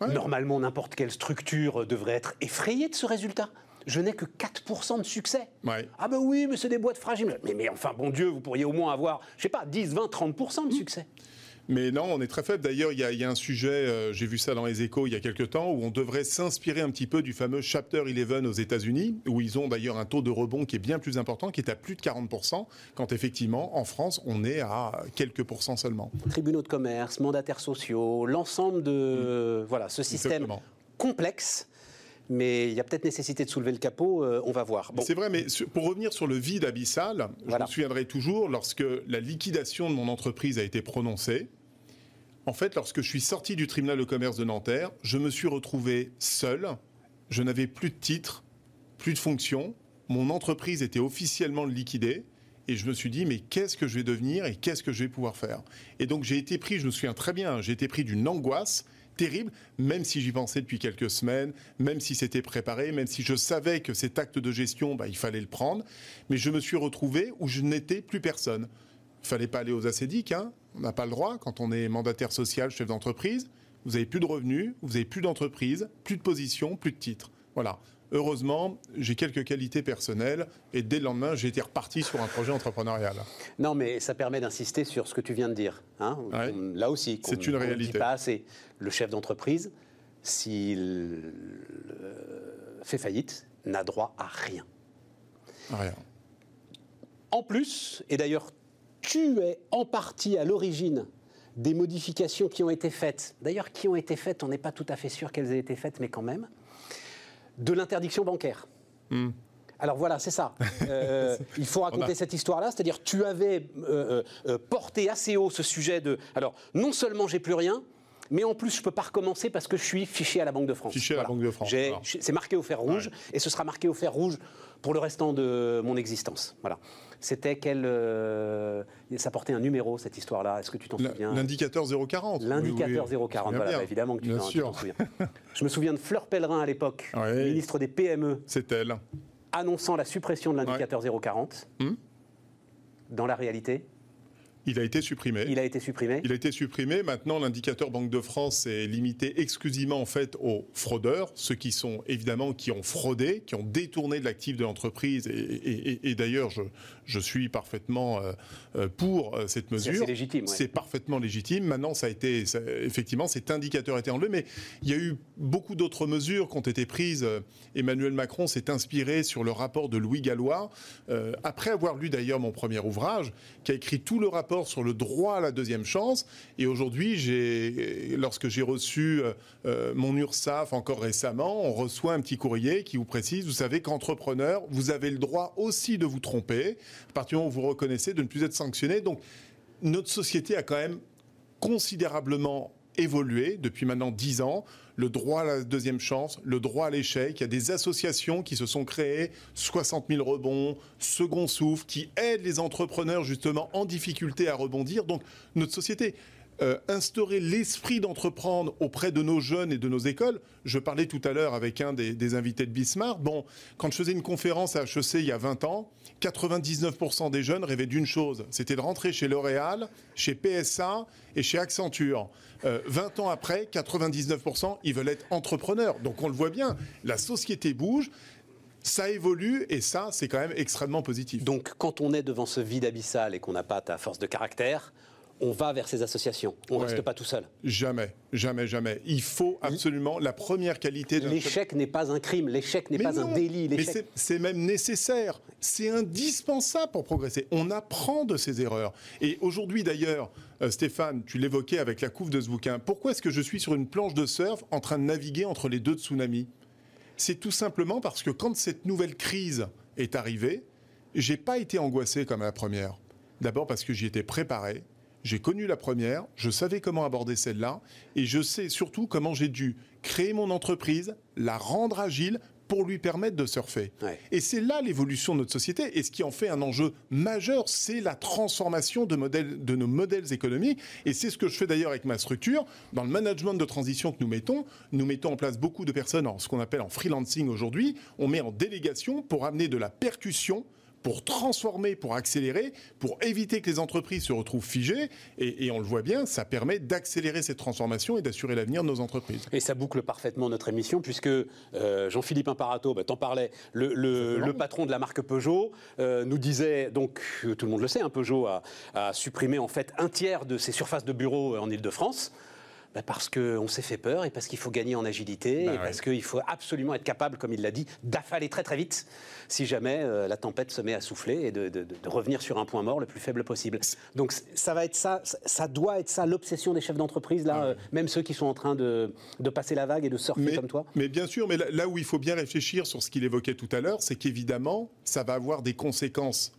Ouais. Normalement, n'importe quelle structure devrait être effrayée de ce résultat. Je n'ai que 4% de succès. Ouais. Ah ben oui, mais c'est des boîtes fragiles. Mais, mais enfin, bon Dieu, vous pourriez au moins avoir, je sais pas, 10, 20, 30% de succès. Mais non, on est très faible. D'ailleurs, il y, a- il y a un sujet, euh, j'ai vu ça dans les échos il y a quelques temps, où on devrait s'inspirer un petit peu du fameux Chapter 11 aux États-Unis, où ils ont d'ailleurs un taux de rebond qui est bien plus important, qui est à plus de 40%, quand effectivement, en France, on est à quelques pourcents seulement. Tribunaux de commerce, mandataires sociaux, l'ensemble de voilà, ce système Exactement. complexe. Mais il y a peut-être nécessité de soulever le capot, euh, on va voir. Bon, C'est vrai, mais pour revenir sur le vide abyssal, je me souviendrai toujours lorsque la liquidation de mon entreprise a été prononcée. En fait, lorsque je suis sorti du tribunal de commerce de Nanterre, je me suis retrouvé seul. Je n'avais plus de titre, plus de fonction. Mon entreprise était officiellement liquidée. Et je me suis dit, mais qu'est-ce que je vais devenir et qu'est-ce que je vais pouvoir faire? Et donc j'ai été pris, je me souviens très bien, j'ai été pris d'une angoisse terrible, même si j'y pensais depuis quelques semaines, même si c'était préparé, même si je savais que cet acte de gestion, bah, il fallait le prendre. Mais je me suis retrouvé où je n'étais plus personne. Il fallait pas aller aux acédiques, hein. On n'a pas le droit quand on est mandataire social, chef d'entreprise. Vous avez plus de revenus, vous avez plus d'entreprise, plus de position, plus de titre. Voilà. Heureusement, j'ai quelques qualités personnelles et dès le lendemain, j'ai été reparti sur un projet entrepreneurial. Non, mais ça permet d'insister sur ce que tu viens de dire. hein. Ouais. Là aussi, C'est une on ne dit réalité. pas assez. Le chef d'entreprise, s'il euh, fait faillite, n'a droit à rien. Rien. En plus, et d'ailleurs, tu es en partie à l'origine des modifications qui ont été faites, d'ailleurs qui ont été faites, on n'est pas tout à fait sûr qu'elles aient été faites, mais quand même, de l'interdiction bancaire. Hmm. Alors voilà, c'est ça. [laughs] Euh, il faut raconter a- cette histoire-là, c'est-à-dire tu avais euh, euh, porté assez haut ce sujet de... Alors, non seulement j'ai plus rien, mais en plus je peux pas recommencer parce que je suis fiché à la Banque de France. Fiché à la Banque de France, c'est marqué au fer rouge et ce sera marqué au fer rouge pour le restant de mon existence. Voilà. C'était quel. euh, ça portait un numéro, cette histoire-là. Est-ce que tu t'en souviens? L'indicateur 040. L'indicateur Oui, oui. 040, Je me souviens voilà, bien. bah, évidemment que tu t'en souviens. Je me souviens de Fleur Pellerin à l'époque, ministre des PME, C'est elle. annonçant la suppression de l'indicateur 040. Hmm? Dans la réalité, Il a été supprimé. il a été supprimé. Il a été supprimé. Maintenant, l'indicateur Banque de France est limité exclusivement en fait aux fraudeurs, ceux qui sont évidemment qui ont fraudé, qui ont détourné de l'actif de l'entreprise. Et, et- et- et d'ailleurs, je, je suis parfaitement euh, euh, pour euh, cette mesure. c'est légitime. ouais. C'est parfaitement légitime. Maintenant, ça a été ça- effectivement cet indicateur a été enlevé, mais il y a eu beaucoup d'autres mesures qui ont été prises. Emmanuel Macron s'est inspiré sur le rapport de Louis Gallois, euh, après avoir lu d'ailleurs mon premier ouvrage, qui a écrit tout le rapport sur le droit à la deuxième chance. Et aujourd'hui, j'ai, lorsque j'ai reçu euh, mon URSAF encore récemment, on reçoit un petit courrier qui vous précise, vous savez qu'entrepreneur, vous avez le droit aussi de vous tromper, à partir du moment où vous reconnaissez de ne plus être sanctionné. Donc, notre société a quand même considérablement évolué depuis maintenant dix ans. Le droit à la deuxième chance, le droit à l'échec. Il y a des associations qui se sont créées, 60 000 rebonds, second souffle, qui aident les entrepreneurs justement en difficulté à rebondir. Donc notre société, euh, instaurer l'esprit d'entreprendre auprès de nos jeunes et de nos écoles. Je parlais tout à l'heure avec un des, invités de Bismarck. Bon, quand je faisais une conférence à HEC il y a 20 ans, 99% des jeunes rêvaient d'une chose, c'était de rentrer chez L'Oréal, chez PSA et chez Accenture. Euh, 20 ans après, 99% ils veulent être entrepreneurs. Donc on le voit bien, la société bouge. Ça évolue et ça, c'est quand même extrêmement positif. Donc, quand on est devant ce vide abyssal et qu'on n'a pas ta force de caractère, on va vers ces associations. On ne Ouais. reste pas tout seul. Jamais, jamais, jamais. Il faut absolument la première qualité d'un L'échec n'est pas un crime, l'échec n'est pas non, un délit. Mais c'est même nécessaire. C'est indispensable pour progresser. On apprend de ses erreurs. Et aujourd'hui, d'ailleurs, euh, Stéphane, tu l'évoquais avec la couve de ce bouquin. Pourquoi est-ce que je suis sur une planche de surf en train de naviguer entre les deux tsunamis? C'est tout simplement parce que quand cette nouvelle crise est arrivée, j'ai pas été angoissé comme à la première. D'abord parce que j'y étais préparé. J'ai connu la première, je savais comment aborder celle-là, et je sais surtout comment j'ai dû créer mon entreprise, la rendre agile pour lui permettre de surfer. Ouais. Et c'est là l'évolution de notre société. Et ce qui en fait un enjeu majeur, c'est la transformation de, modèles, de nos modèles économiques. Et c'est ce que je fais d'ailleurs avec ma structure. Dans le management de transition que nous mettons, nous mettons en place beaucoup de personnes en ce qu'on appelle en freelancing aujourd'hui. On met en délégation pour amener de la percussion pour transformer, pour accélérer, pour éviter que les entreprises se retrouvent figées. Et, et on le voit bien, ça permet d'accélérer cette transformation et d'assurer l'avenir de nos entreprises. Et ça boucle parfaitement notre émission, puisque euh, Jean-Philippe Imparato, bah, t'en parlais, le, le- le patron de la marque Peugeot, euh, nous disait, donc euh, tout le monde le sait, hein, Peugeot a, a supprimé en fait un tiers de ses surfaces de bureaux en Ile-de-France. Bah, parce qu'on s'est fait peur et parce qu'il faut gagner en agilité Bah et ouais. parce qu'il faut absolument être capable, comme il l'a dit, d'affaler très très vite si jamais euh, la tempête se met à souffler et de, de- de- de revenir sur un point mort le plus faible possible. Donc ça va être ça, ça- doit être ça l'obsession des chefs d'entreprise, là, euh, même ceux qui sont en train de, de passer la vague et de surfer Mais, comme toi. mais bien sûr, mais là, là où il faut bien réfléchir sur ce qu'il évoquait tout à l'heure, c'est qu'évidemment, ça va avoir des conséquences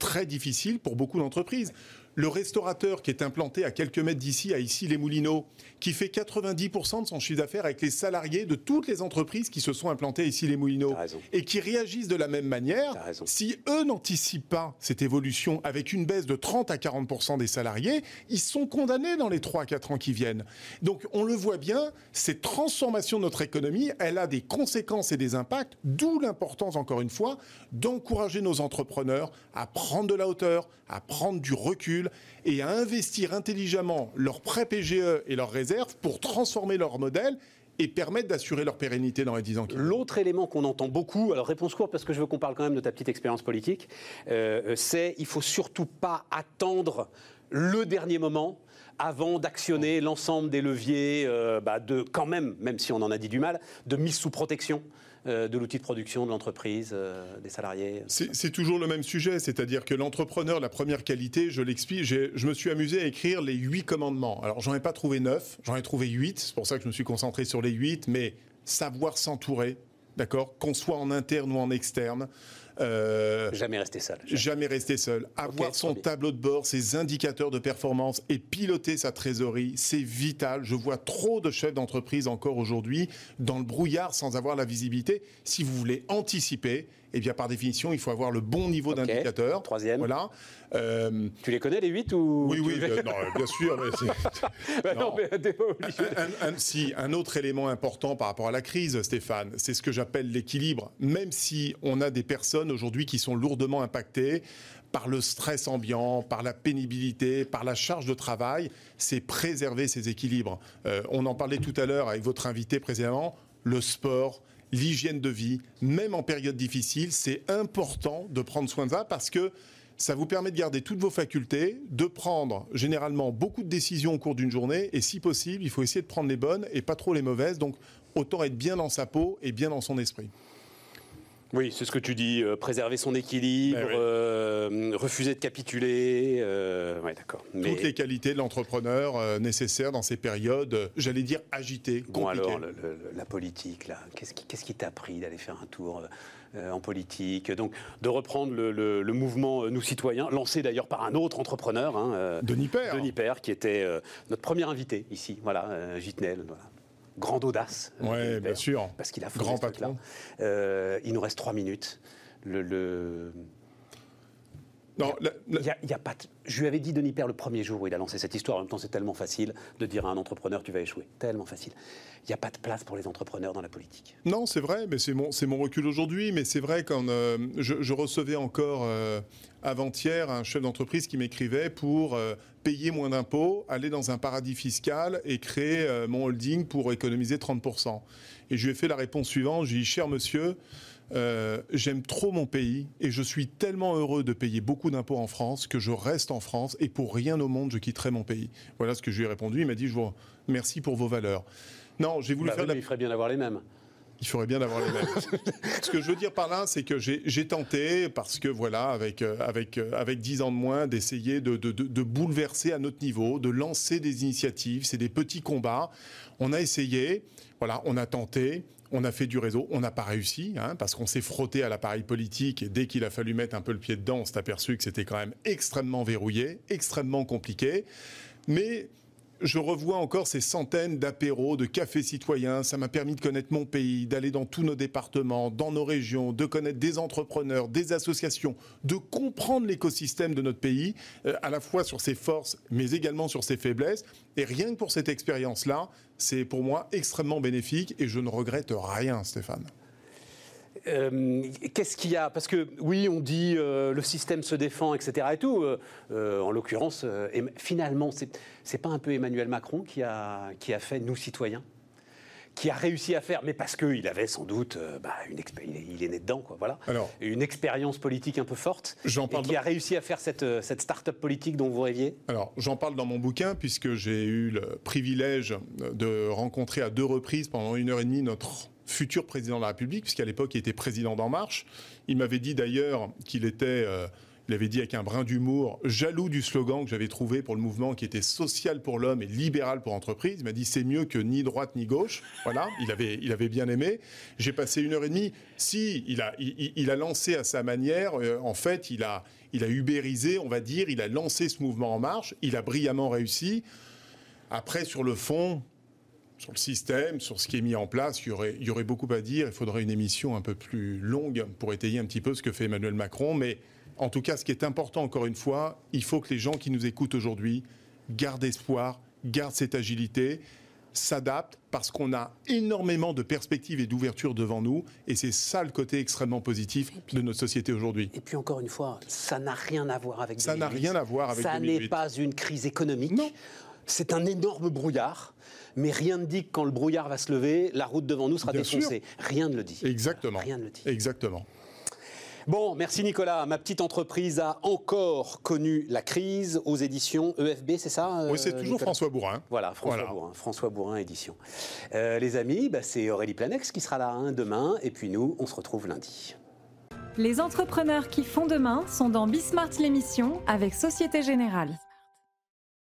très difficiles pour beaucoup d'entreprises. Le restaurateur qui est implanté à quelques mètres d'ici, à ici les Moulineaux, qui fait 90% de son chiffre d'affaires avec les salariés de toutes les entreprises qui se sont implantées ici les Moulineaux. Et qui réagissent de la même manière, si eux n'anticipent pas cette évolution avec une baisse de 30 à 40% des salariés, ils sont condamnés dans les 3 à 4 ans qui viennent. Donc on le voit bien, cette transformation de notre économie, elle a des conséquences et des impacts, d'où l'importance, encore une fois, d'encourager nos entrepreneurs à prendre de la hauteur, à prendre du recul et à investir intelligemment leurs prêts PGE et leurs réserves pour transformer leur modèle et permettre d'assurer leur pérennité dans les 10 ans. L'autre élément qu'on entend beaucoup, alors réponse courte parce que je veux qu'on parle quand même de ta petite expérience politique, euh, c'est il faut surtout pas attendre le dernier moment avant d'actionner l'ensemble des leviers euh, bah, de quand même, même si on en a dit du mal, de mise sous protection de l'outil de production de l'entreprise, euh, des salariés. C'est toujours le même sujet, c'est-à-dire que l'entrepreneur, la première qualité, je l'explique, je me suis amusé à écrire les huit commandements. Alors j'en ai pas trouvé neuf, j'en ai trouvé huit, c'est pour ça que je me suis concentré sur les huit, mais savoir s'entourer, d'accord, qu'on soit en interne ou en externe. Euh, Jamais rester seul. Jamais rester seul. Avoir son tableau de bord, ses indicateurs de performance et piloter sa trésorerie, c'est vital. Je vois trop de chefs d'entreprise encore aujourd'hui dans le brouillard sans avoir la visibilité. Si vous voulez anticiper, eh bien par définition, il faut avoir le bon niveau Ok. d'indicateur. Troisième. Voilà. Euh, Tu les connais les huit ou oui, oui, bien, non, bien sûr. mais [laughs] Bah non, non. mais un, un- si, un autre élément important par rapport à la crise, Stéphane, c'est ce que j'appelle l'équilibre. Même si on a des personnes aujourd'hui qui sont lourdement impactées par le stress ambiant, par la pénibilité, par la charge de travail, c'est préserver ces équilibres. Euh, on en parlait tout à l'heure avec votre invité précédemment, le sport. L'hygiène de vie, même en période difficile, c'est important de prendre soin de ça parce que ça vous permet de garder toutes vos facultés, de prendre généralement beaucoup de décisions au cours d'une journée, et si possible, il faut essayer de prendre les bonnes et pas trop les mauvaises. Donc, autant être bien dans sa peau et bien dans son esprit. Oui, c'est ce que tu dis, euh, préserver son équilibre, Ben oui. euh, refuser de capituler. Euh, ouais, d'accord. Mais Toutes les qualités de l'entrepreneur euh, nécessaires dans ces périodes, j'allais dire agitées, bon, compliquées. alors, le- le- la politique, là, qu'est-ce qui qu'est-ce qui t'a pris d'aller faire un tour en politique? Donc, de reprendre le, mouvement Nous Citoyens, lancé d'ailleurs par un autre entrepreneur, hein, Denis Père. Denis Père, qui était notre premier invité ici, voilà, Gitnel, voilà. Grande audace. euh, Denis bien sûr. Parce qu'il a fondé Grand ce patron. Euh, il nous reste trois minutes. Le, le- Non, Il y a, il y a pas Je lui avais dit Denis Père le premier jour où il a lancé cette histoire. En même temps, c'est tellement facile de dire à un entrepreneur tu vas échouer. Tellement facile. Il n'y a pas de place pour les entrepreneurs dans la politique. Non, c'est vrai, mais c'est mon, recul aujourd'hui. Mais c'est vrai quand euh, je, je recevais encore euh, avant-hier un chef d'entreprise qui m'écrivait pour euh, payer moins d'impôts, aller dans un paradis fiscal et créer mon holding pour économiser 30%. Et je lui ai fait la réponse suivante. Je lui ai dit, cher monsieur, euh, j'aime trop mon pays et je suis tellement heureux de payer beaucoup d'impôts en France que je reste en France et pour rien au monde je quitterai mon pays. Voilà ce que je lui ai répondu. Il m'a dit je vous merci pour vos valeurs. Non, j'ai voulu Bah faire oui, de la mais il ferait bien d'avoir les mêmes. il faudrait bien d'avoir les mêmes. [laughs] Ce que je veux dire par là, c'est que j'ai tenté, parce que voilà, avec, euh, avec, euh, avec 10 ans de moins, d'essayer de, de- de- de bouleverser à notre niveau, de lancer des initiatives. C'est des petits combats. On a essayé, voilà, on a tenté. On a fait du réseau, on n'a pas réussi, hein, parce qu'on s'est frotté à l'appareil politique dès qu'il a fallu mettre un peu le pied dedans, on s'est aperçu que c'était quand même extrêmement verrouillé, extrêmement compliqué. Mais je revois encore ces centaines d'apéros, de cafés citoyens. Ça m'a permis de connaître mon pays, d'aller dans tous nos départements, dans nos régions, de connaître des entrepreneurs, des associations, de comprendre l'écosystème de notre pays, euh, à la fois sur ses forces, mais également sur ses faiblesses. Et rien que pour cette expérience-là, c'est pour moi extrêmement bénéfique et je ne regrette rien, Stéphane. Euh, Qu'est-ce qu'il y a? Parce que oui, on dit euh, le système se défend, etc. Et tout. Euh, en l'occurrence, Em- finalement, c'est c'est pas un peu Emmanuel Macron qui a qui a fait nous citoyens, qui a réussi à faire, mais parce qu'il avait sans doute bah, une expé- il est- né dedans, quoi. Voilà. Alors- une expérience politique un peu forte. J'en et parle qui a réussi à faire cette cette start-up politique dont vous rêviez? Alors, j'en parle dans mon bouquin puisque j'ai eu le privilège de rencontrer à deux reprises pendant une heure et demie notre futur président de la République, puisqu'à l'époque il était président d'En Marche. Il m'avait dit d'ailleurs qu'il était, euh, il avait dit avec un brin d'humour, jaloux du slogan que j'avais trouvé pour le mouvement qui était social pour l'homme et libéral pour l'entreprise. Il m'a dit c'est mieux que ni droite ni gauche. Voilà, il avait, il avait bien aimé. J'ai passé une heure et demie. Si, il a, il, a lancé à sa manière, euh, en fait, il a, il a ubérisé, on va dire, il a lancé ce mouvement en marche. Il a brillamment réussi. Après, sur le fond, sur le système, sur ce qui est mis en place, il y aurait, il y aurait beaucoup à dire. Il faudrait une émission un peu plus longue pour étayer un petit peu ce que fait Emmanuel Macron. Mais en tout cas, ce qui est important, encore une fois, il faut que les gens qui nous écoutent aujourd'hui gardent espoir, gardent cette agilité, s'adaptent, parce qu'on a énormément de perspectives et d'ouverture devant nous. Et c'est ça le côté extrêmement positif de notre société aujourd'hui. Et puis encore une fois, ça n'a rien à voir avec Ça n'a 2008. rien à voir avec Ça 2008. n'est pas une crise économique. Non. C'est un énorme brouillard, mais rien ne dit que quand le brouillard va se lever, la route devant nous sera Bien défoncée. Rien ne le dit. Exactement. Rien ne le dit. Exactement. Bon, merci Nicolas. Ma petite entreprise a encore connu la crise aux éditions EFB, c'est ça euh, oui, c'est toujours Nicolas François Bourrin. Voilà, François Voilà. Bourrin, François Bourrin édition. Euh, les amis, bah, c'est Aurélie Planex qui sera là hein, demain, et puis nous, on se retrouve lundi. Les entrepreneurs qui font demain sont dans Bismart l'émission avec Société Générale.